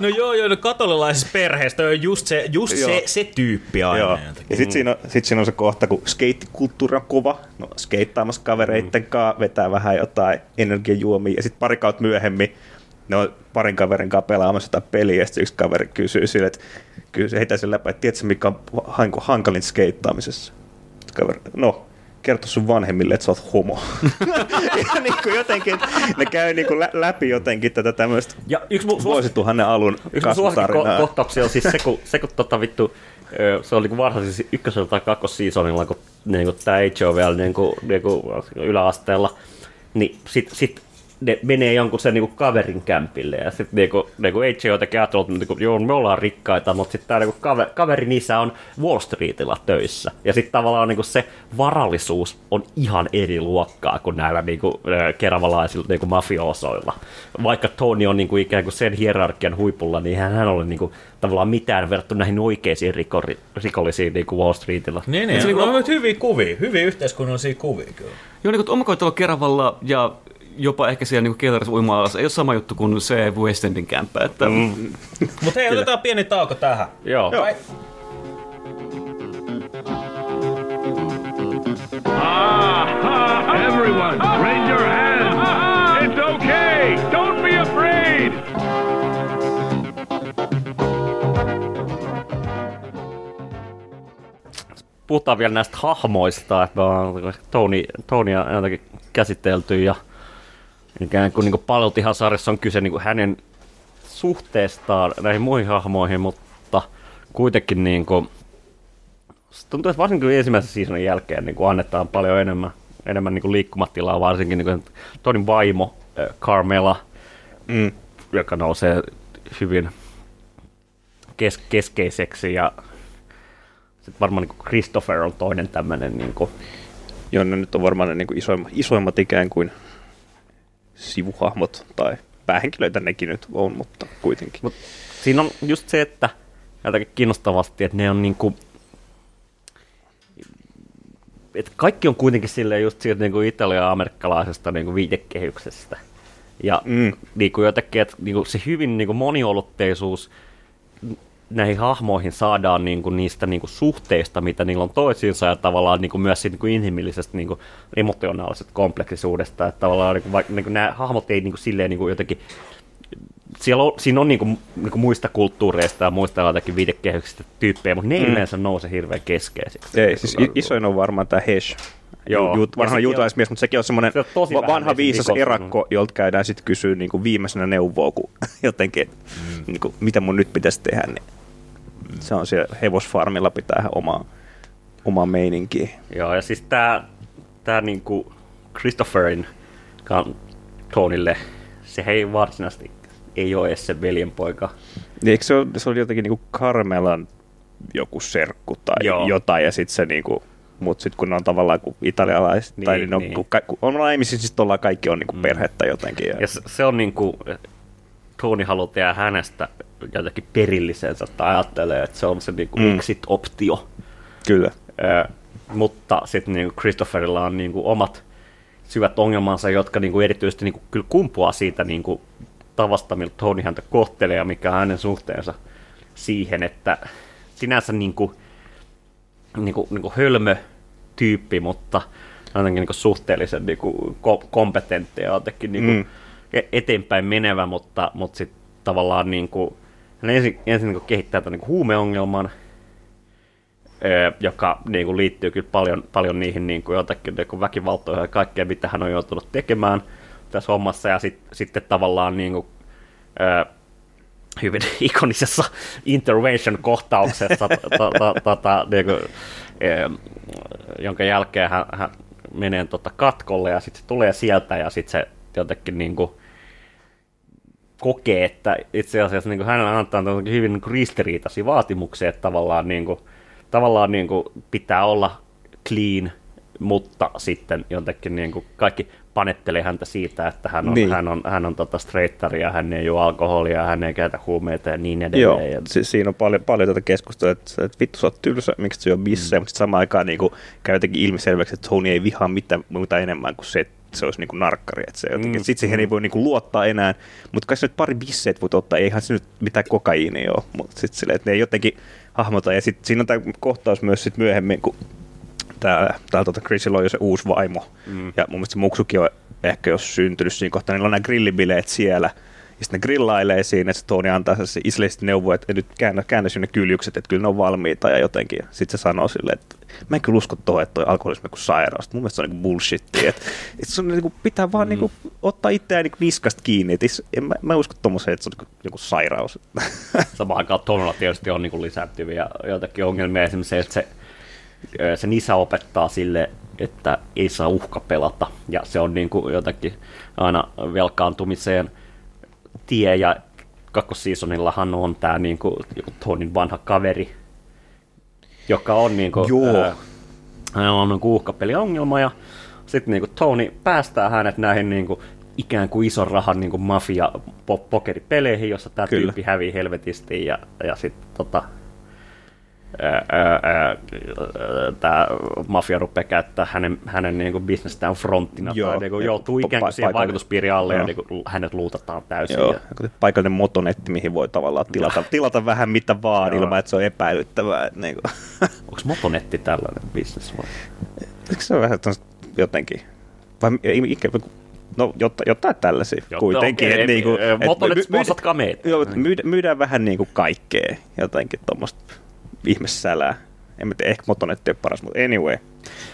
No joo, joo, no katolilaisessa perheessä on just se, just Joo. se, se tyyppi aina. Joo. jotenkin. Ja sitten siinä, on- sit siinä on se kohta, kun skeittikulttuuri on kova, no skeittaamassa kavereitten Mm. kanssa, vetää vähän jotain energiajuomia, ja sitten pari kautta myöhemmin ne on parin kaverin kanssa pelaamassa jotain peliä, ja sitten yksi kaveri kysyy sille, että kysyy, se heitää sen läpi, että tiedätkö mikä on hankalin skeittaamisessa? Sitten Kaveri, no, kerto sun vanhemmille, että sä oot homo. ja niin kuin jotenkin, ne käy niin kuin lä- läpi jotenkin tätä tämmöistä Ja yksi mun vuosituhannen alun Yksi kasvutarinaa. suosikkikohtauksia on siis se, kun, se, kun tota vittu, se oli niinku varhaisessa ykkösellä tai kakkosseasonilla, kun niinku, tämä H on vielä niinku, niinku, yläasteella, niin sit, sit ne menee jonkun sen niinku kaverin kämpille ja sitten niinku, niinku H jotenkin ajatellut, että niinku, joo, me ollaan rikkaita, mutta sitten tämä niinku kaver, kaverin isä on Wall Streetillä töissä. Ja sitten tavallaan niinku se varallisuus on ihan eri luokkaa kuin näillä niinku, keravalaisilla niinku mafiosoilla. Vaikka Tony on niinku ikään kuin sen hierarkian huipulla, niin hän hän ole niinku, tavallaan mitään verrattuna näihin oikeisiin rikori, rikollisiin niinku Wall Streetillä. Niin, niin. Se Se niinku- on hyviä kuvia, hyviä yhteiskunnallisia kuvia kyllä. Joo, niin kuin Keravalla ja jopa ehkä siellä niin Kellarissa uima ei ole sama juttu kuin se West Endin kämppä. Että, mm. Mutta hei, otetaan pieni tauko tähän. Joo. Vai- Everyone, raise your hands. It's okay. Don't be afraid. puhutaan vielä näistä hahmoista, että me ollaan Tony, Tonya jotenkin käsitelty ja ikään kuin, niin kuin paljoltihan sarjassa on kyse niin kuin hänen suhteestaan näihin muihin hahmoihin, mutta kuitenkin niin kuin, tuntuu, että varsinkin ensimmäisen seasonin jälkeen niin kuin annetaan paljon enemmän, enemmän niin kuin liikkumatilaa, varsinkin niin kuin Tonin vaimo äh, Carmela, Mm. joka nousee hyvin kes- keskeiseksi ja sitten varmaan niin Christopher on toinen tämmöinen niin kuin, Joo, ne nyt on varmaan ne niin kuin isoimmat, isoimmat ikään kuin sivuhahmot tai päähenkilöitä nekin nyt on, mutta kuitenkin. Mut siinä on just se, että jotenkin kiinnostavasti, että ne on niinku, että kaikki on kuitenkin silleen just siitä niinku italia-amerikkalaisesta niinku viitekehyksestä. Ja Mm. niinku jotenkin, että niinku se hyvin niinku moniolotteisuus näihin hahmoihin saadaan niinku niistä niinku suhteista, mitä niillä on toisiinsa, ja tavallaan niinku myös siitä niinku inhimillisestä niinku emotionaalisesta kompleksisuudesta. Että tavallaan niinku, vaikka niinku nämä hahmot ei niinku silleen niinku jotenkin siellä on, siinä on niinku, niinku muista kulttuureista ja muista jotakin viitekehyksistä tyyppejä, mutta ne Mm. yleensä nouse hirveän keskeisiksi. Ei, siis isoin on varmaan tämä Hesh. Joo. Ju, Ja vanha sekin juutalaismies, mutta sekin on semmoinen Se on vanha viisas erakko, jolta käydään sitten kysyä niin kuin viimeisenä neuvoa, kun jotenkin, mm. niin kuin, mitä mun nyt pitäisi tehdä. Niin Se on siellä hevosfarmilla pitää omaa, omaa meininkiä. Joo, ja siis tää, tää niinku Christopherin Tonille, se ei varsinaisesti ei ole edes se veljenpoika. Niin Eikö se, ole, se oli jotenkin niin kuin Carmelan joku serkku tai Joo. jotain, ja sitten se niin kuin, mutta sitten kun ne on tavallaan kuin italialaiset, niin, tai niin, ne on, niin. niin. Kun, on naimisissa, siis ollaan kaikki on niin kuin perhettä jotenkin. Ja, Ja se, se on niin kuin, Tony haluaa tehdä hänestä jotenkin perillisensä, tai ajattelee, että se on se niin kuin Mm. exit-optio. Kyllä. Ö, mutta sitten niin Christopherilla on niin kuin omat syvät ongelmansa, jotka niin kuin erityisesti niin kuin kyllä kumpuaa siitä niin kuin tavasta, millä Tony häntä kohtelee ja mikä on hänen suhteensa siihen, että sinänsä niin kuin, niin kuin, niin kuin hölmö tyyppi, mutta jotenkin niin kuin suhteellisen niin kuin ko- kompetentti ja jotenkin niin kuin Mm. e- eteenpäin menevä, mutta, mutta sitten tavallaan niin kuin, hän ensin, ensin niin kehittää tämän niin huumeongelman, ö, joka niin kuin liittyy kyllä paljon, paljon niihin niin kuin jotakin niin kuin väkivaltoihin ja kaikkea, mitä hän on joutunut tekemään tässä hommassa, ja sit, sitten tavallaan niin kuin, ö, hyvin ikonisessa intervention-kohtauksessa, to, to, to, tota, niin kuin, jonka jälkeen hän, hän menee tota katkolle, ja sitten se tulee sieltä, ja sitten se jotenkin niin kuin, kokee, että itse asiassa niin hänellä antaa hyvin niin ristiriitaisia vaatimuksia, että tavallaan, niin kuin, tavallaan niin kuin pitää olla clean, mutta sitten jotenkin niin kuin kaikki panettelee häntä siitä, että hän on, Niin. hän on, hän on tota straittari ja hän ei juo alkoholia, hän ei käytä huumeita ja niin edelleen. Joo, Ja, si- siinä on paljon, paljon tätä keskustelua, että, että vittu sä oot tylsä, miksi sä juo bissejä, mm. mutta samaan aikaan niin kuin, käy jotenkin ilmiselväksi, että Tony ei vihaa mitään muuta enemmän kuin se, että se olisi niin kuin narkkari. Että se jotenkin, Mm. Sitten siihen ei voi niin kuin, luottaa enää, mutta kai se nyt pari bisseet voit ottaa, eihän se nyt mitään kokaiinia ole, mutta sitten silleen, että ne ei jotenkin hahmota. Ja sitten siinä on tämä kohtaus myös sit myöhemmin, kun tää, tää tota Chrisilla on jo se uusi vaimo. Mm. Ja mun mielestä se Muksukin on ehkä jos syntynyt siinä kohtaa, niillä on nämä grillibileet siellä. Ja sitten ne grillailee siinä, että se Tony antaa se isleisesti neuvo, että nyt käännä, käännä sinne kyljykset, että kyllä ne on valmiita ja jotenkin. Sitten se sanoo silleen, että mä en kyllä usko tuohon, että toi alkoholismi on kuin sairaus. Mun mielestä se on niin bullshittia. Että, että se on niin kuin, pitää vaan mm. niin kuin, ottaa itseään niin niskasta kiinni. Että is- en, mä, mä usko tuommoiseen, että se on niin joku sairaus. samaan aikaan Tonella tietysti on niin kuin lisääntyviä joitakin ongelmia, esimerkiksi se, että se, ö, sen isä opettaa sille, että ei saa uhka pelata, ja se on niin kuin jotakin aina velkaantumiseen tie, ja kakkosseasonillahan on tämä niin kuin Tonin vanha kaveri, joka on niin kuin, Joo. hänellä on niin uhkapeliongelma, ja sitten niin kuin Tony päästää hänet näihin niin kuin ikään kuin ison rahan niin kuin mafia po- pokeripeleihin, jossa tämä tyyppi hävii helvetisti ja, ja sitten tota, tämä mafia rupeaa käyttää hänen, hänen niin kuin bisnestään fronttina Joo. tai niin kuin Ja joutuu ikään kuin siihen vaikutuspiirin alle ja Joo. niin kuin hänet luutataan täysin. Joo, Ja, ja paikallinen motonetti, mihin voi tavallaan tilata, tilata vähän mitä vaan Joo. ilman, että se on epäilyttävää. Että niin kuin. onko Motonetti tällainen bisnes vai? Eikö se ole vähän jotenkin? Vai ei, ikävä, no jotta, jotain tällaisia Jotta- kuitenkin. että niinku, et Motonet my- sponsatkaa meitä. Joo, myydään, myydään vähän niinku kaikkea, jotenkin tuommoista ihmessälää. En mä tiedä, ehkä Motonetti on paras, mutta anyway.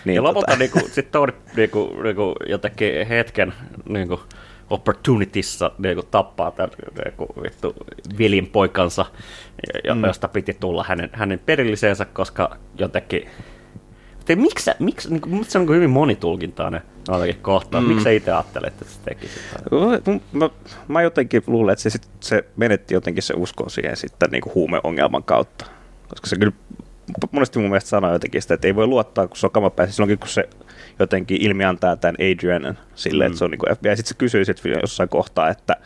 Niin, ja lopulta tota- niinku, sitten Tony niinku, niinku, jotenkin hetken niinku, opportunitissa niinku, tappaa tämän niinku, vittu, velin poikansa, Mm. josta piti tulla hänen, hänen perilliseensä, koska jotenkin... Te, miksi, miksi, niinku, miksi se on niinku hyvin monitulkintainen jotenkin kohtaa? Mm. Mm. Miksi sä itse ajattelet, että se teki sitä? Mä, mä jotenkin luulen, että se, sit, se menetti jotenkin se uskon siihen sitten niin kuin huumeongelman kautta. Koska se kyllä monesti mun mielestä sanoo jotenkin sitä, että ei voi luottaa, kun se on kamapäissä silloinkin, kun se jotenkin ilmiantaa tämän Adrianen silleen, mm. että se on niin kuin, ja sitten se kysyy sit jossain kohtaa, että,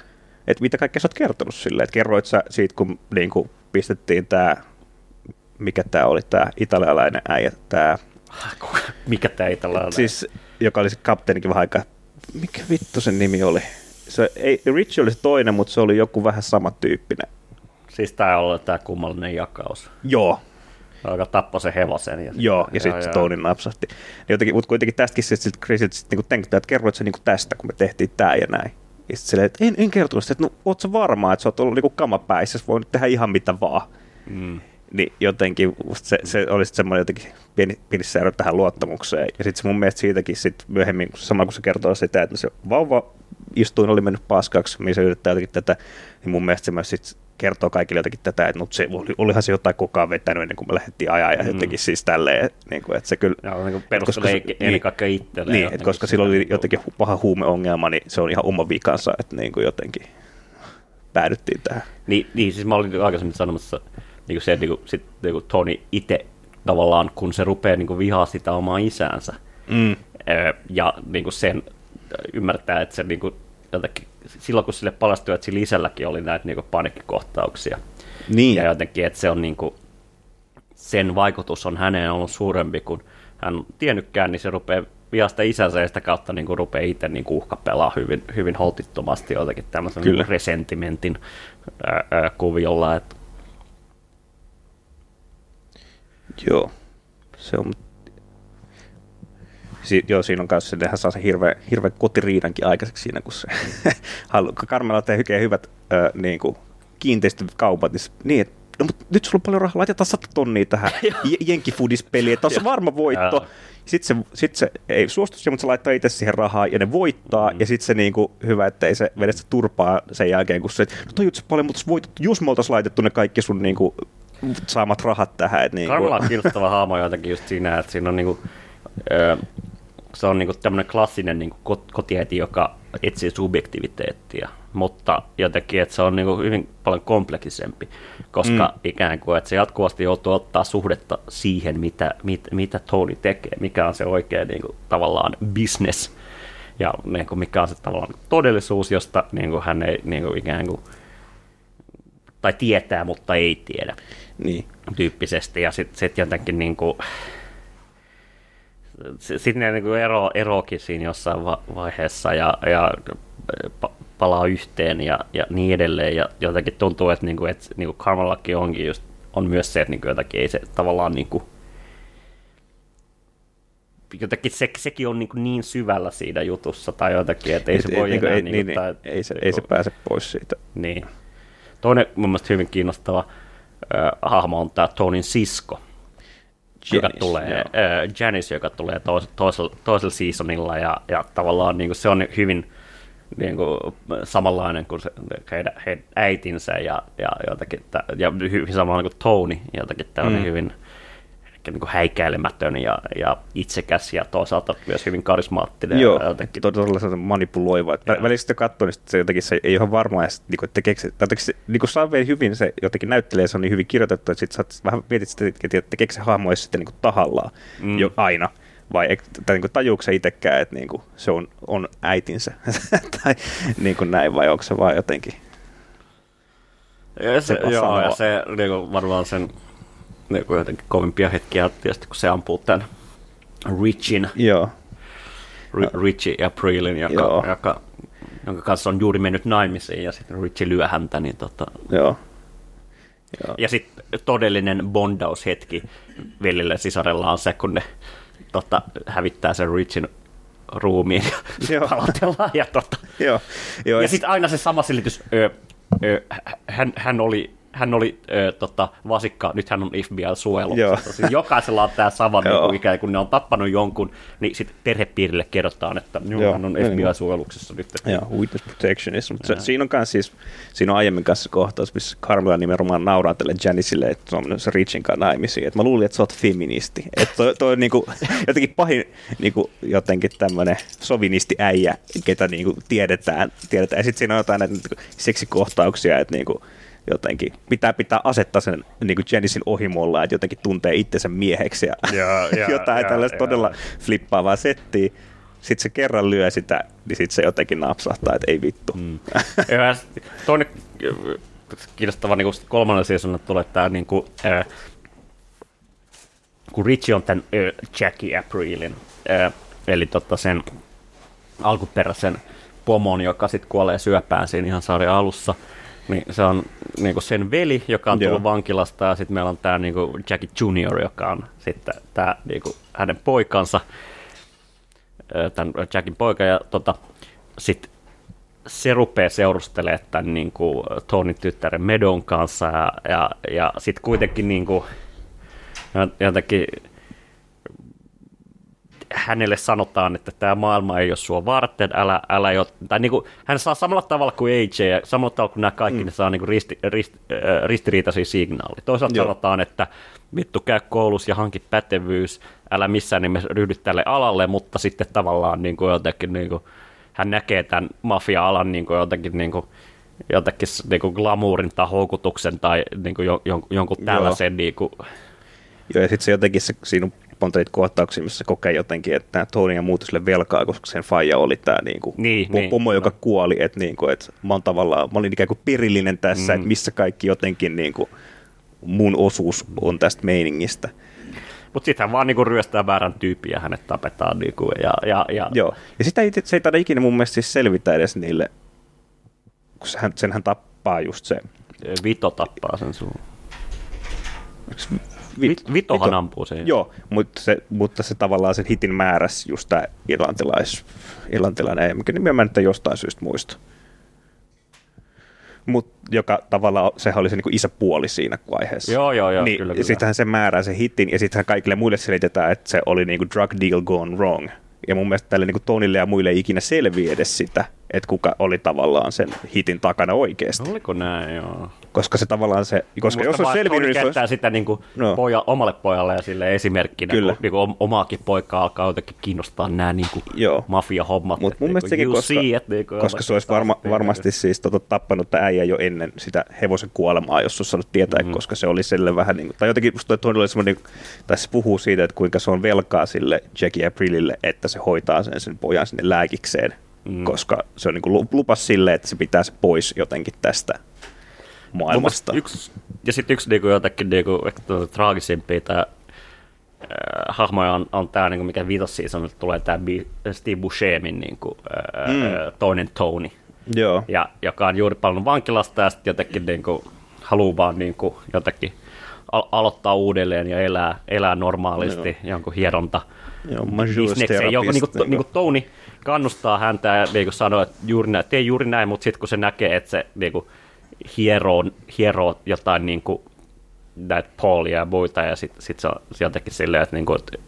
että mitä kaikkea sä oot kertonut silleen, että kerroit sä siitä, kun niin kuin pistettiin tämä, mikä tämä oli, tämä italialainen äijä, tämä Mikä tämä ei tällainen? Siis, joka oli se kapteenikin vähän aikaa. Mikä vittu sen nimi oli? Se, ei, Richie oli se toinen, mutta se oli joku vähän samantyyppinen. Siis tää on tämä kummallinen jakaus. Joo, Joka tappoi sen hevosen. Ja joo, ja sitten Tony napsahti. Niin jotenkin, mutta kuitenkin tästäkin sitten sit Chrisiltä sit niinku että kerroit sä niinku tästä, kun me tehtiin tää ja näin. Ja sitten silleen, että en, en kertonut sitä, että no, oot sä varma, että sä oot ollut niinku kamapäissä, sä voinut tehdä ihan mitä vaan. Mm. Niin jotenkin se, se oli sitten semmoinen jotenkin pieni, pieni säädö tähän luottamukseen. Ja sitten se mun mielestä siitäkin sit myöhemmin, sama kun se kertoo sitä, että se vauva istuin oli mennyt paskaksi, se yrittää jotenkin tätä, niin mun mielestä se myös sit kertoo kaikille jotenkin tätä, että no, se oli, olihan se jotain kokaan vetänyt ennen kuin me lähdettiin ajaa ja Mm. jotenkin siis tälleen, niin kuin, että se kyllä... Ja niin perustelee se- ennen niin, kaikkea itselleen. Niin, että koska sillä oli jotenkin paha huumeongelma, niin se on ihan oma vikansa, että niin kuin jotenkin päädyttiin tähän. Niin, niin, siis mä olin aikaisemmin sanomassa niin kuin se, että niin kuin, sit, niin kuin Tony itse tavallaan, kun se rupeaa niin kuin vihaa sitä omaa isäänsä. Mm. Ja niin kuin sen ymmärtää, että se niin kuin, jotenkin, silloin kun sille paljastui, että sillä isälläkin oli näitä niin kuin panikkikohtauksia. Niin. Ja jotenkin, että se on niin kuin, sen vaikutus on häneen ollut suurempi kuin hän on tiennytkään, niin se rupeaa vihasta isänsä ja sitä kautta niin kuin rupeaa itse niin kuin uhkapelaa hyvin, hyvin holtittomasti jotenkin tämmöisen Kyllä. niin resentimentin ää, ää, kuviolla. Että Joo, se on... Si- joo, siinä on kanssa, sehän saa sen hirveän, hirveän kotiriidankin aikaiseksi siinä, kun se Carmela tekee hyvät ö, niin kuin, kiinteistökaupat, niin, se- niin että no, mutta nyt sulla on paljon rahaa, laitetaan 100 tonnia tähän Je- Jenkkifoodispeliin, että on se varma voitto. Sitten se, sit se ei suostu siihen, mutta se laittaa itse siihen rahaa ja ne voittaa. Mm. Ja sitten se niinku, hyvä, että ei se vedä sitä turpaa sen jälkeen, kun se, että no tajut se paljon, mutta voitot, jos me oltaisiin laitettu ne kaikki sun niinku, saamat rahat tähän. Et niinku, Karmela on kiinnostava hahmo jotenkin just siinä, että siinä on niinku, ö, se on niinku tämmöinen klassinen niinku kot- kotiäiti, joka etsii subjektiviteettia, mutta jotenkin, että se on niinku hyvin paljon kompleksisempi, koska mm. ikään kuin, että se jatkuvasti joutuu ottaa suhdetta siihen, mitä, mit, mitä Tony tekee, mikä on se oikea niinku, tavallaan business, ja niinku, mikä on se tavallaan todellisuus, josta niinku, hän ei niinku, ikään kuin, tai tietää, mutta ei tiedä Niin. tyyppisesti, ja sitten sit jotenkin niin kuin, sitten ne niin ero, eroakin siinä jossain va- vaiheessa ja, ja pa- palaa yhteen ja, ja niin edelleen, ja jotenkin tuntuu, että, niin kuin, että niin kuin Carmelakin onkin just, on myös se, että niin kuin jotenkin ei se tavallaan niin kuin, jotenkin se, sekin on niin, kuin niin syvällä siinä jutussa tai jotenkin, että ei se voi niinku, enää ei, niin, niin, kuin, tai, niin, ei, se, ei se pääse pois siitä. niin. Toinen mun mielestä hyvin kiinnostava äh, hahmo on tämä Tonin sisko, joka tulee, joo. äh, Janice, joka tulee tois, toisella, toisella seasonilla ja, ja tavallaan niin kuin se on hyvin niin kuin, samanlainen kuin se, heidän, heidän äitinsä ja, ja, jotakin, ja hyvin samanlainen kuin Tony, jotakin tämmöinen Mm. hyvin niin kuin häikäilemätön ja, ja itsekäs ja toisaalta myös hyvin karismaattinen. Joo, ja jotenkin, todella manipuloiva. Että Joo. välillä sitten katsoo, niin se jotenkin se ei ole varma, ja sitten, niin kuin, tekeekö se, tai se, niin kuin saa hyvin, se jotenkin näyttelee, se on niin hyvin kirjoitettu, että sitten sä vähän mietit sitten, että tekeekö se hahmo sitten niin kuin tahallaan mm. jo aina, vai tai niin kuin tajuuko se itsekään, että niin kuin se on, on äitinsä, tai niin kuin näin, vai onko se vaan jotenkin, Ja se, se joo, ja se niin kuin varmaan sen niin jotenkin kovimpia hetkiä tietysti, kun se ampuu tämän Richin, joo, Ri- Richie ja Preelin, joka, Joo. joka, jonka kanssa on juuri mennyt naimisiin, ja sitten Richie lyö häntä, niin tota, joo. joo. ja sitten todellinen bondaushetki veljellä ja sisarella on se, kun ne tota, hävittää sen Richin ruumiin ja palautellaan. Ja, tota, Joo, joo, ja sitten aina se sama selitys, ö, ö, hän, hän oli hän oli ö, tota, vasikka, nyt hän on FBI-suojeluksessa. Siis jokaisella on tämä sama niin kuin, ikään kuin ne on tappanut jonkun, niin sitten perhepiirille kerrotaan, että Joo, hän on niin. FBI-suojeluksessa nyt. Joo, witness protectionism. Mutta se, siinä on kans siis, siinä on aiemmin kanssa kohtaus, missä Carmela nimenomaan nauraa tälle Janicille, että se on mennyt se Richin kanssa naimisiin. Et mä luulin, että sä oot feministi. Että toi, toi on niinku, jotenkin pahin niinku, jotenkin tämmönen sovinisti äijä, ketä niinku tiedetään. tiedetään. Ja sitten siinä on jotain näitä niinku, seksikohtauksia, että niinku, jotenkin pitää pitää asettaa sen niin kuin Janicin ohimolla, että jotenkin tuntee itsensä mieheksi ja Joo, joo, jotain joo, tällaista joo. todella flippaavaa settiä. Sitten se kerran lyö sitä, niin sitten se jotenkin napsahtaa, että ei vittu. Mm. Ja toinen kiinnostava niin kolmannen seasonilla tulee tämä niin kuin, äh, kun Richie on tämän äh, Jackie Aprilin, äh, eli tota sen alkuperäisen pomon, joka sitten kuolee syöpään siinä ihan sarjan alussa, niin se on niin kuin sen veli, joka on tullut Joo. vankilasta, ja sitten meillä on tämä niin kuin Jackie Junior, joka on sitten tämä niin kuin hänen poikansa, tämän Jackin poika, ja tota, sitten se rupeaa seurustelemaan tämän niin kuin, Tonin tyttären Medon kanssa, ja, ja, ja sitten kuitenkin niin kuin, jotenkin hänelle sanotaan, että tämä maailma ei ole sua varten, älä, älä jo, tai niin kuin, hän saa samalla tavalla kuin AJ, ja samalla tavalla kuin nämä kaikki, mm. ne saa niin kuin risti, risti, äh, ristiriitaisia signaaleja. Toisaalta Joo. sanotaan, että vittu käy koulussa ja hanki pätevyys, älä missään nimessä ryhdy tälle alalle, mutta sitten tavallaan niin kuin jotenkin niin kuin, hän näkee tämän mafia-alan niin kuin jotenkin niin kuin, jotenkin niin kuin glamourin tai houkutuksen tai niin kuin jon, jon, jonkun tällaisen niin kuin, Joo, ja sitten se jotenkin, se, siinä on monta niitä kohtauksia, missä se kokee jotenkin, että Tony ja muut sille velkaa, koska sen faija oli tämä niinku, Niin, niin, pomo, joka kuoli, että niinku, et mä, oon tavallaan, mä olin ikään kuin perillinen tässä, mm. että missä kaikki jotenkin niinku, mun osuus on tästä meiningistä. Mutta sitten hän vaan niinku ryöstää väärän tyypin ja hänet tapetaan. Niinku, ja, ja, ja, Joo, ja sitä ei, se ei taida ikinä mun mielestä siis selvitä edes niille, kun hän, sen hän tappaa just se. Vito tappaa sen suun. Vit, Vitohan ampuu sen. Joo, mutta se, mutta se tavallaan sen hitin määräs just tämä irlantilais, irlantilainen, mikä nimi mä nyt jostain syystä muista. Mut joka tavallaan, sehän oli se niinku isäpuoli siinä vaiheessa. Joo, joo, joo, niin, kyllä, kyllä. Sittenhän se määrää sen hitin, ja sittenhän kaikille muille selitetään, että se oli niinku drug deal gone wrong. Ja mun mielestä tälle niinku Tonille ja muille ei ikinä selviä edes sitä, että kuka oli tavallaan sen hitin takana oikeasti. Oliko näin, joo. Koska se tavallaan se, koska jos Musta on vaan, että selvinnyt, Tony niin olisi, sitä niinku No. poja, omalle pojalle ja sille esimerkkinä, Kyllä. kun niinku om- omaakin poikaa alkaa jotenkin kiinnostaa nämä niinku Joo. mafia-hommat. Mutta mun niinku, mielestä sekin, koska, see it, niinku, koska se olisi varma, varmasti siis tota, tappanut tämä äijä jo ennen sitä hevosen kuolemaa, jos olisi saanut tietää, Mhm. mm-hmm. koska se oli sille vähän niin kuin, tai jotenkin musta toi oli semmoinen, tai se puhuu siitä, että kuinka se on velkaa sille Jackie Aprilille, että se hoitaa sen, sen pojan sinne lääkikseen, Mm. koska se on niin kuin lupas sille, että se pitää se pois jotenkin tästä maailmasta. Yksi, ja sitten yksi niinku jotenkin niinku, traagisimpia tää, äh, hahmoja on, on tämä, niinku, mikä viitos seasonilla tulee tämä Steve Buscemiin niinku, Mm. toinen Tony, Joo, ja, joka on juuri palannut vankilasta ja sitten jotenkin niinku, haluaa vaan niinku, jotenkin al- aloittaa uudelleen ja elää, elää normaalisti Joo. jonkun hieronta bisnekseen, joka niinku, massage-terapist, niinku Tony kannustaa häntä ja niinku sanoo, että juuri näin, tee juuri näin, mutta sitten kun se näkee, että se niinku, hieroo, hieroo jotain niinku, näitä Paulia ja muita, ja sitten sit se on jotenkin silleen, että niinku, et,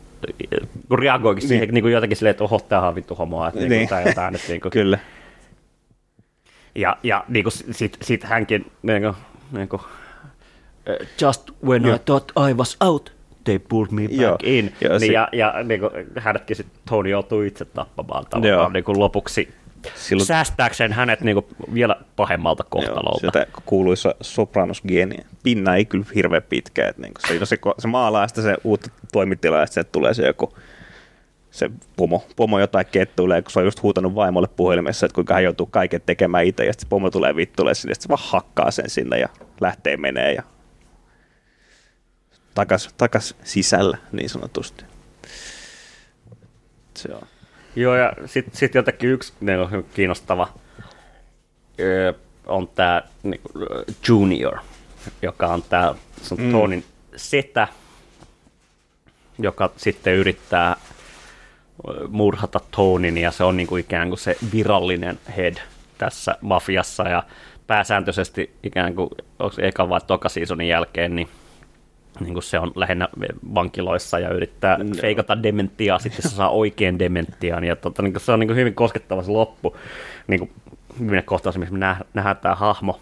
kun reagoikin niin. siihen niinku jotenkin silleen, että oho, tämähän on vittu homoa, että niinku, Niin. tai jotain, että niinku, kyllä. ja, ja niinku, sit, sit hänkin niinku, niinku, eh, just when Joo. I thought I was out, they pulled me back Joo. in. Joo, niin, ja, ja niinku, hänetkin sitten Tony joutuu itse tappamaan tavallaan niinku, lopuksi Silloin- säästääkseen hänet niinku, vielä pahemmalta kohtalolta. Joo, sitä kuuluisa sopranos Pinna ei kyllä hirveän pitkä. Että niin se, se, se maalaa sitä se uutta toimitilaa, sieltä tulee se joku se pomo, pomo jotain kettuilee, kun se on just huutanut vaimolle puhelimessa, että kuinka hän joutuu kaiken tekemään itse, ja sitten pomo tulee vittuille sinne, ja sitten se vaan hakkaa sen sinne ja lähtee menee ja takas, takas sisällä niin sanotusti. Se on. Joo, ja sitten sit jotenkin yksi on kiinnostava öö, on tämä niin, Junior, joka on tämä Mm. Tonin setä, joka sitten yrittää ö, murhata Tonin, ja se on niin kuin ikään kuin se virallinen head tässä mafiassa, ja pääsääntöisesti ikään kuin, onko eka vai toka seasonin jälkeen, niin niin kuin se on lähinnä vankiloissa ja yrittää no. feikata dementiaa, sitten se saa oikein dementiaan, ja tota, niin kuin se on niin kuin hyvin koskettava se loppu, niin kuin viimeinen kohtaus, missä me nä- nähdään tämä hahmo,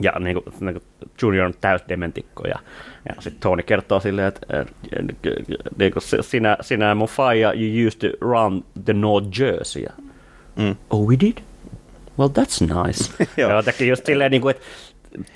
ja niin kuin, niin kuin Junior on täysdementikko, ja, ja sitten Tony kertoo silleen, että niin kuin sinä, sinä ja mun faija, you used to run the North Jersey. Mm. Oh, we did? Well, that's nice. Joo. ja jotenkin just silleen, niin kuin, että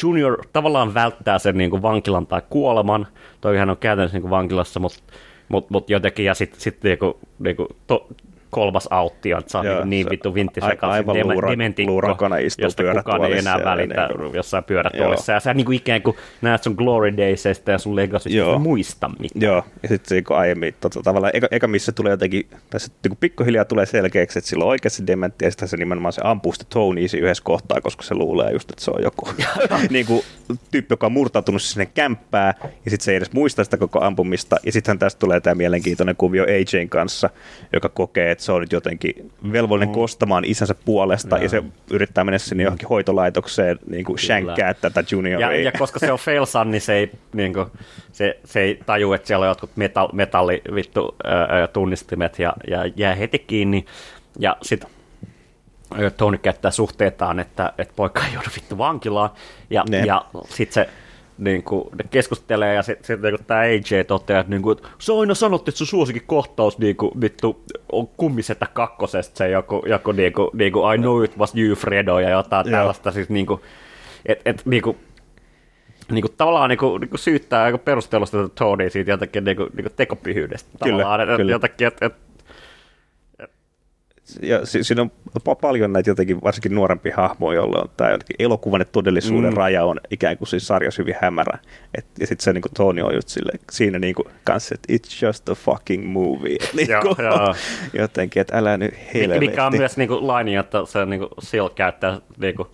Junior tavallaan välttää sen niin kuin vankilan tai kuoleman. Toihan on käytännössä niin kuin vankilassa, mutta mut, mut jotenkin, ja sitten sit, niin kuin, niin to, kolmas autti että on Joo, niin, niin se- vittu vintti sekaisin dem- luura- dementikko, luurakana istuu josta kukaan ei enää ja välitä niin kuin- jossain pyörätuolissa. Ja sä niin kuin ikään kuin näet sun glory daysista ja sun legacysta, Joo. Joo. muista mitään. Joo, ja sitten kun aiemmin, tota, tavallaan eka, eka, missä tulee jotenkin, tässä niin pikkuhiljaa tulee selkeäksi, että sillä on oikeasti dementti, ja sitten se nimenomaan se ampuu sitä Tonyä siinä yhdessä kohtaa, koska se luulee just, että se on joku niin kuin, tyyppi, joka on murtautunut sinne kämppää, ja sitten se ei edes muista sitä koko ampumista, ja sittenhän tästä tulee tämä mielenkiintoinen kuvio AJn kanssa, joka kokee, että se on nyt jotenkin velvollinen Mm. kostamaan isänsä puolesta, ja se yrittää mennä sinne johonkin hoitolaitokseen niin kuin shänkkää tätä junioria. Ja, ja koska se on Felsan, niin se ei, niin kuin, se, se ei taju, että siellä on jotkut metall, metallivittu ää, tunnistimet ja, ja jää heti kiinni. Ja sitten Tony käyttää suhteitaan, että, että poika ei joudu vittu vankilaan. Ja, Ne. ja sitten se niin kuin, ne keskustelee ja sitten sit, niin tämä AJ toteaa, että, niin kuin, että sä aina sanot, että sun suosikin kohtaus niin kuin, vittu, on kummisetä kakkosesta se joku, joku niin kuin, niin kuin, I know it was you Fredo ja jotain Joo. tällaista siis niin kuin, et, et, niin kuin, niinku, tavallaan niinku, niinku syyttää aika perustelusta Tonya siitä jotenkin niinku, niinku tekopyhyydestä. Kyllä, Tavallaan, et- kyllä. Jotenkin, et, et, ja si- siinä on pa- paljon näitä jotenkin varsinkin nuorempia hahmoja, joilla on tämä jotenkin elokuvan ja todellisuuden Mm. raja on ikään kuin siis sarjassa hyvin hämärä. Et, ja sitten se niin kuin Tony on just sille, siinä niin kuin kanssa, että it's just a fucking movie. Et niin Joo, kuin, joo. jotenkin, että älä nyt helvetti. mikä on myös niinku laini, että se niinku Seal käyttää niinku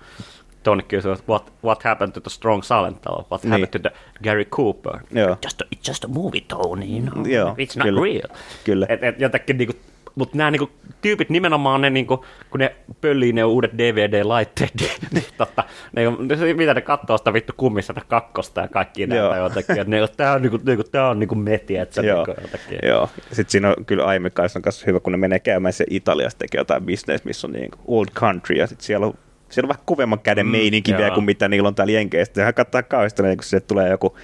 Tony kysyy, että what, what happened to the strong silent fellow? What Niin. happened to the Gary Cooper? Joo. Just a, it's just a movie, Tony, you know? Joo, it's not kyllä. real. Kyllä. Et, et jotenkin niinku, mutta nämä niinku, tyypit nimenomaan ne, niinku, kun ne pöllii ne uudet DVD-laitteet, niin totta, ne, ne, mitä ne katsoo sitä vittu kummissa sitä kakkosta ja kaikki näitä jotenkin, ne, tää on, niinku, niinku, tää on niinku metiä, että se Joo, niinku, jotenkin. joo. Sitten siinä on kyllä kanssa on kanssa hyvä, kun ne menee käymään se Italiassa tekee jotain business, missä on niin old country, ja sitten siellä on, siellä on vähän kovemman käden Mm, meininki vielä kuin mitä niillä on täällä Jenkeissä. Sehän kattaa kauheasti, niin kun sieltä tulee joku,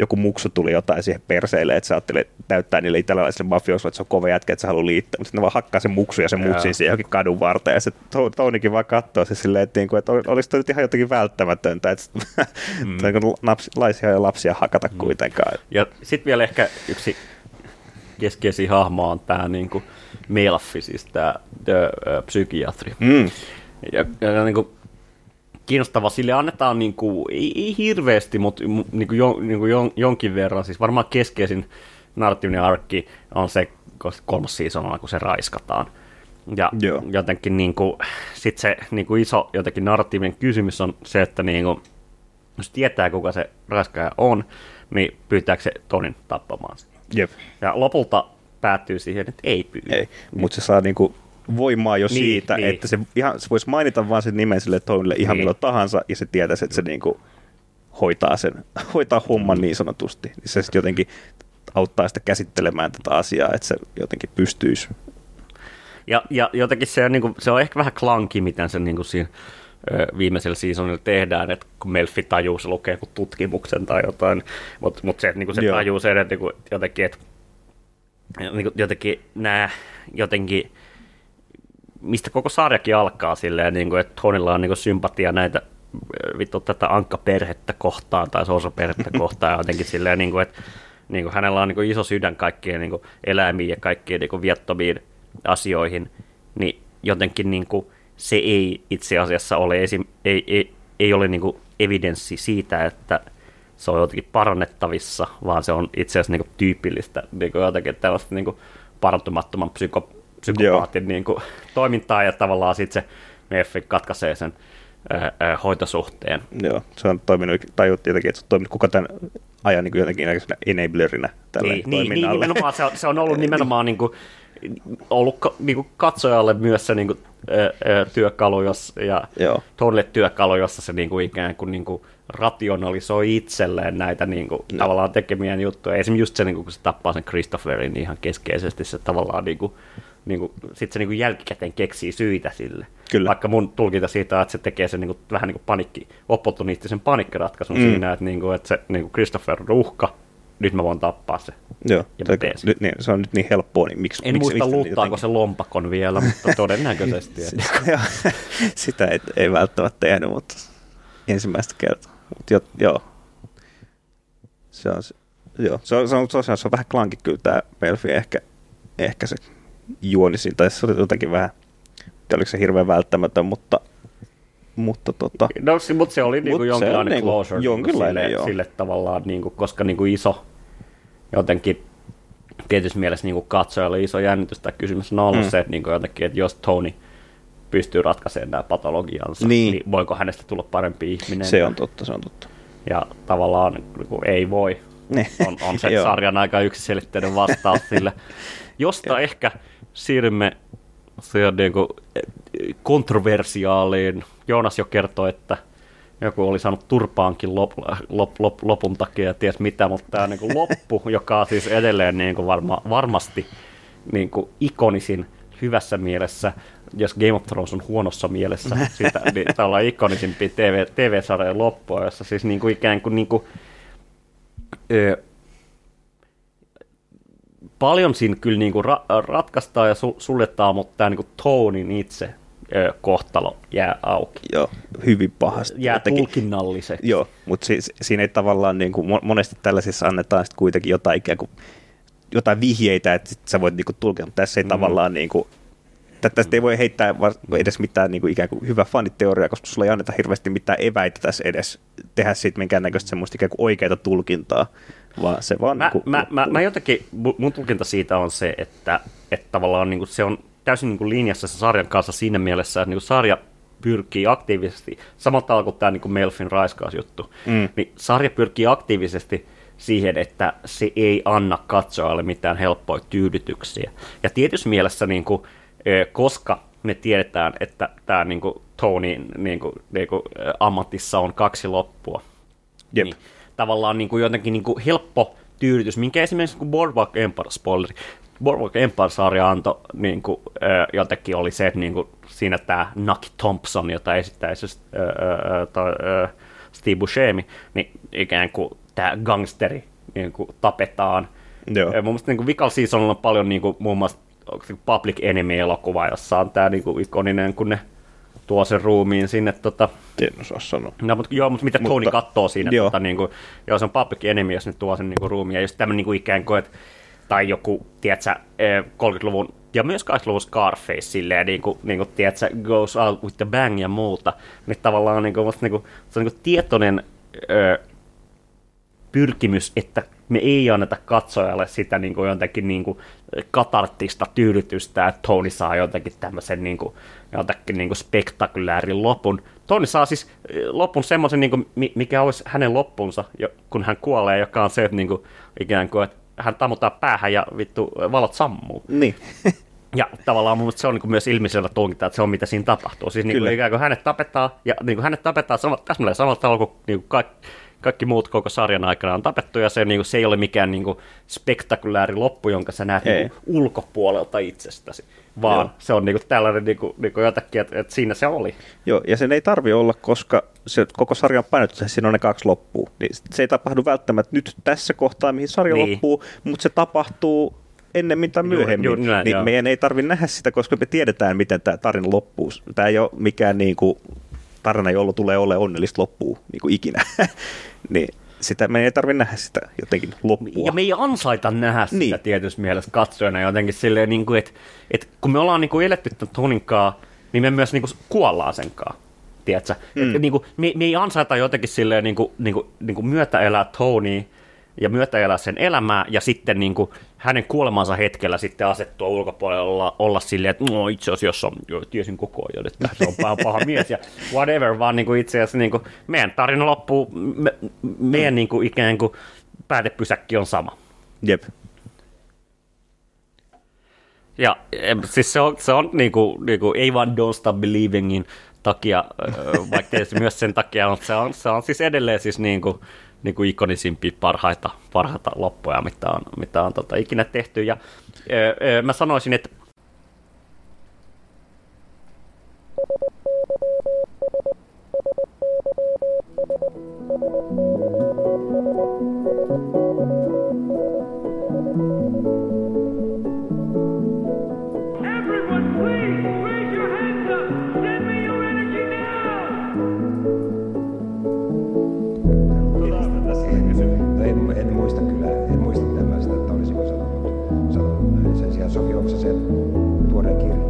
joku muksu tuli jotain siihen perseille, että sä ajattelee täyttää niille italialaisille mafioisille, että se on kova jätkä, että sä haluaa liittää, mutta sitten ne vaan hakkaa sen muksu ja se Joo. mutsin siihen johonkin kadun varteen, ja se To- Tonykin vaan katsoo se silleen, että, niinku, että ol- olisi toi nyt ihan jotenkin välttämätöntä, että mm. laisia ja lapsia hakata Mm. kuitenkaan. Ja sitten vielä ehkä yksi keskeisiä hahmo on tämä niinku Melfi, siis tämä psykiatri. Mm. Ja, ja niinku, kiinnostava, sille annetaan niinku, ei, ei hirveästi, mutta niinku, jo, niinku jon, jonkin verran, siis varmaan keskeisin narratiivinen arkki on se kolmas seasonalla, kun se raiskataan. Ja Joo. jotenkin niinku, sit se niinku iso jotenkin narratiivinen kysymys on se, että niinku, jos tietää, kuka se raiskaaja on, niin pyytääkö se Tonin tappamaan sen. Jep. Ja lopulta päättyy siihen, että ei pyydä. Ei, mutta se saa niinku voimaa jo Niin, niin, siitä, niin. niin. että se, ihan, se voisi mainita vaan sen nimen sille Tonille ihan Niin. niin. milloin tahansa, ja se tietäisi, että se niinku hoitaa, sen, hoitaa homman niin sanotusti. Niin se sitten jotenkin auttaa sitä käsittelemään tätä asiaa, että se jotenkin pystyisi. Ja, ja jotenkin se on, niin kuin, se on ehkä vähän klanki, miten se niin kuin siinä viimeisellä seasonilla tehdään, että kun Melfi tajuu, se lukee joku tutkimuksen tai jotain, mutta mut se, niin kuin se Joo. tajuu sen, että niin jotenkin, että niin kuin, jotenkin nämä jotenkin, mistä koko sarjakin alkaa silleen, niin kuin, että Tonilla on niin kuin sympatia näitä ö, vittu tätä Ankka-perhettä kohtaan tai Sousa-perhettä kohtaan, jotenkin silleen, niin kuin, että niin kuin hänellä on niin kuin iso sydän kaikkien niin kuin eläimiin ja kaikkiin niin kuin viattomiin asioihin, niin jotenkin niin kuin se ei itse asiassa ole, esim, ei, ei, ei ole niin kuin evidenssi siitä, että se on jotenkin parannettavissa, vaan se on itse asiassa niin kuin tyypillistä niin kuin jotenkin tällaista niin kuin parantumattoman psyko, psykopaatin niin kuin, toimintaa, ja tavallaan sitten se Murphy katkaisee sen ää, ää, hoitosuhteen. Joo, se on toiminut, tai jotenkin, että se on toiminut koko tämän ajan niin jotenkin jonkinlaisena enablerina tälle Niin, niin, niin toiminnalle. nimenomaan se on, se on ollut nimenomaan niin kuin, ollut ka, niin kuin katsojalle myös se niin kuin, ö, ö, työkalu, jos, ja. Tonille työkalu, jossa se niin kuin, ikään kuin, niin kuin rationalisoi itselleen näitä niin kuin, no. tavallaan tekemiä juttuja. Esimerkiksi just se, niin kuin, kun se tappaa sen Christopherin, niin ihan keskeisesti se tavallaan niin kuin, niin kuin, sit se niin kuin jälkikäteen keksii syitä sille. Kyllä. Vaikka mun tulkinta siitä on, että se tekee sen niin kuin, vähän niin kuin panikki, opportunistisen panikkiratkaisun mm. siinä, että, niin kuin, että se niin kuin Christopher on uhka, nyt mä voin tappaa se. Joo, Ja se, teen sen. nyt, niin, se on nyt niin helppoa, niin miksi, En miksi, muista luuttaako se lompakon vielä, mutta todennäköisesti. että- Joo, sitä ei, ei välttämättä tehnyt, mutta ensimmäistä kertaa. Mut jo, joo. Se on, se- joo. Se on, se on, tosiaan, se on vähän klanki kyllä tämä Melfi ehkä, ehkä se juoni siinä, tai se oli jotenkin vähän, että oliko se hirveän välttämätön, mutta, mutta tota, No, se- mutta se oli niinku se jonkinlainen on niinku closure jonkinlainen, sille, joo. sille tavallaan, niinku, koska niinku iso, jotenkin tietyssä mielessä niinku katsojalle iso jännitys tai kysymys on ollut Mm. se, että niinku jotenkin, että jos Tony pystyy ratkaisemaan nämä patologiansa, Niin. niin. voiko hänestä tulla parempi ihminen. se on totta, se on totta. Ja tavallaan niinku, ei voi. Niin. On, on se sarjan aika yksiselitteinen vastaus sille. Josta ehkä siirrymme niin kuin kontroversiaaliin. Joonas jo kertoi, että joku oli saanut turpaankin lop, lop, lop, lopun takia ja ties mitä, mutta tämä niin kuin loppu, joka on siis edelleen niin kuin varma, varmasti niin kuin ikonisin hyvässä mielessä, jos Game of Thrones on huonossa mielessä, sitä, niin tämä on ikonisimpia TV, TV-sarjojen loppua, jossa siis niin kuin ikään kuin, niin kuin ö, paljon siinä kyllä niinku ra- ratkaistaan ja su- suljetaan, mutta tämä niinku Tonin itse ö, kohtalo jää auki. Joo, hyvin pahasti. Jää Jotenkin- tulkinnalliseksi. Joo, mutta siis, siinä ei tavallaan, niin kuin, monesti tällaisissa annetaan sit kuitenkin jotain ikään kuin, jotain vihjeitä, että sit sä voit niin kuin, tulkita, mutta tässä ei mm. tavallaan niin kuin, tä- tästä ei voi heittää edes mitään niin kuin, ikään kuin hyvä faniteoriaa, koska sulla ei anneta hirveästi mitään eväitä tässä edes tehdä siitä minkäännäköistä semmoista ikään kuin oikeaa tulkintaa, vaan se vaan Mä, niin kuin, mä, mä, mä jotenkin, mu- mun tulkinta siitä on se, että, että tavallaan niin kuin se on täysin niin kuin linjassa se sarjan kanssa siinä mielessä, että niin kuin sarja pyrkii aktiivisesti, samalla tavalla kuin tämä niin kuin Melfin raiskausjuttu, Mm. niin sarja pyrkii aktiivisesti siihen, että se ei anna katsojalle mitään helppoja tyydytyksiä. Ja tietyssä mielessä, niin kuin, koska me tiedetään, että tämä niin kuin, Tony niin kuin, niin kuin, ammatissa on kaksi loppua, Jep. niin tavallaan niin kuin jotenkin niin kuin helppo tyydytys, minkä esimerkiksi kun Boardwalk Empire, spoileri, Boardwalk Empire-sarja antoi niin kuin, jotenkin oli se, että niin kuin, siinä tämä Nucky Thompson, jota esittää ö, ö, ö, toi, ö, Steve Buscemi, niin ikään kuin tämä gangsteri niin kuin, tapetaan. Joo. Mun mielestä niin kuin Vikal Seasonilla on paljon niin kuin, muun muassa Public Enemy-elokuva, jossa on tämä niin kuin, ikoninen, kun ne tuo sen ruumiin sinne tota, en osaa sanoa. No, mutta, joo, mutta mitä Tony Mutta- katsoo siinä, joo. tota, niin kuin, joo, se on Public Enemy, jos ne tuo sen niin kuin, ruumiin, ja just tämmöinen niin kuin, ikään kuin, että, tai joku, tiedätkö, eh, 30-luvun, ja myös 80-luvun Scarface, silleen, niin kuin, niin kuin tiedätkö, goes out with the bang ja muuta, niin tavallaan niin kuin, musta, niin kuin, se on niin kuin, tietoinen ö, pyrkimys, että me ei anneta katsojalle sitä niin kuin jotenkin niin kuin katarttista tyydytystä, että Tony saa jotenkin tämmöisen niin kuin, jotenkin niin kuin spektakuläärin lopun. Tony saa siis eh, lopun semmoisen, niin kuin, mi- mikä olisi hänen loppunsa, kun hän kuolee, joka on se, että niin kuin, ikään kuin, että hän tammutaan päähän ja vittu valot sammuu. Niin. Ja tavallaan mun se on niin myös ilmiselvä tulkinta, että se on mitä siinä tapahtuu. Siis niin kuin ikään kuin hänet tapetaan, ja niin kuin hänet tapetaan sama, täsmälleen samalla tavalla kuin, niin kuin kaikki, kaikki muut koko sarjan aikana on tapettu, ja se, niin kuin, se ei ole mikään niin kuin, spektakulääri loppu, jonka sä näet niin kuin, ulkopuolelta itsestäsi, vaan Joo. se on niin kuin, tällainen niin kuin, niin kuin jotakin, että, että siinä se oli. Joo, ja sen ei tarvi olla, koska se koko sarjan painotus, siinä on ne kaksi loppua. Niin se ei tapahdu välttämättä nyt tässä kohtaa, mihin sarja Niin. loppuu, mutta se tapahtuu ennemmin tai Juuri- myöhemmin. juuri näin, niin joo. meidän ei tarvitse nähdä sitä, koska me tiedetään, miten tämä tarina loppuu. Tämä ei ole mikään niin kuin, tarina, jolla tulee ole onnellista loppua niin kuin ikinä. niin sitä, meidän ei tarvitse nähdä sitä jotenkin loppua. Ja me ei ansaita nähdä sitä Niin. tietyssä mielessä katsojana jotenkin silleen, niin kuin, että, että kun me ollaan niin kuin eletty tämän Toninkaan, niin me myös niin kuin kuollaan senkaan. Tiedätkö? Mm. Et, niin kuin, me, me ei ansaita jotenkin silleen niin kuin, niin kuin, niin kuin myötä elää Tony ja myötä elää sen elämää ja sitten niin kuin, hänen kuolemansa hetkellä sitten asettua ulkopuolella olla, olla silleen, että no itse asiassa joo, tiesin koko ajan, että se on paha, paha mies ja whatever, vaan niin kuin itse asiassa niin kuin, meidän tarina loppuu, me, meidän niin kuin, ikään kuin päätepysäkki on sama. Jep. Ja siis se on, se on niinku, niinku, ei vaan Don't Stop Believingin takia, vaikka tietysti myös sen takia, mutta se on, se on siis edelleen siis niinku, niinku ikonisimpia parhaita, parhaita loppuja, mitä on, mitä on tota, ikinä tehty. Ja ö, ö, mä sanoisin, että Everyone, Oksasen tuoreen kirjan.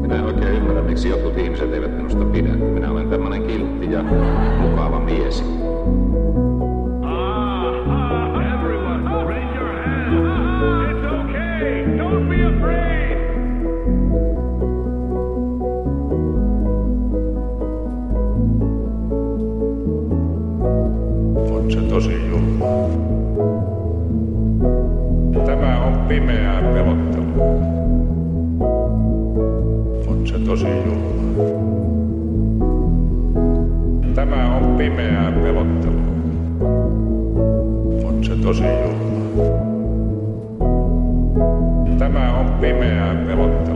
Minä en oikein ymmärrä, miksi jotkut ihmiset eivät minusta pidä. Minä olen tämmöinen kiltti ja mukava mies. tosi. Tämä on pimeää pelottelua. On se tosi juhla. Tämä on pimeää pelottelua.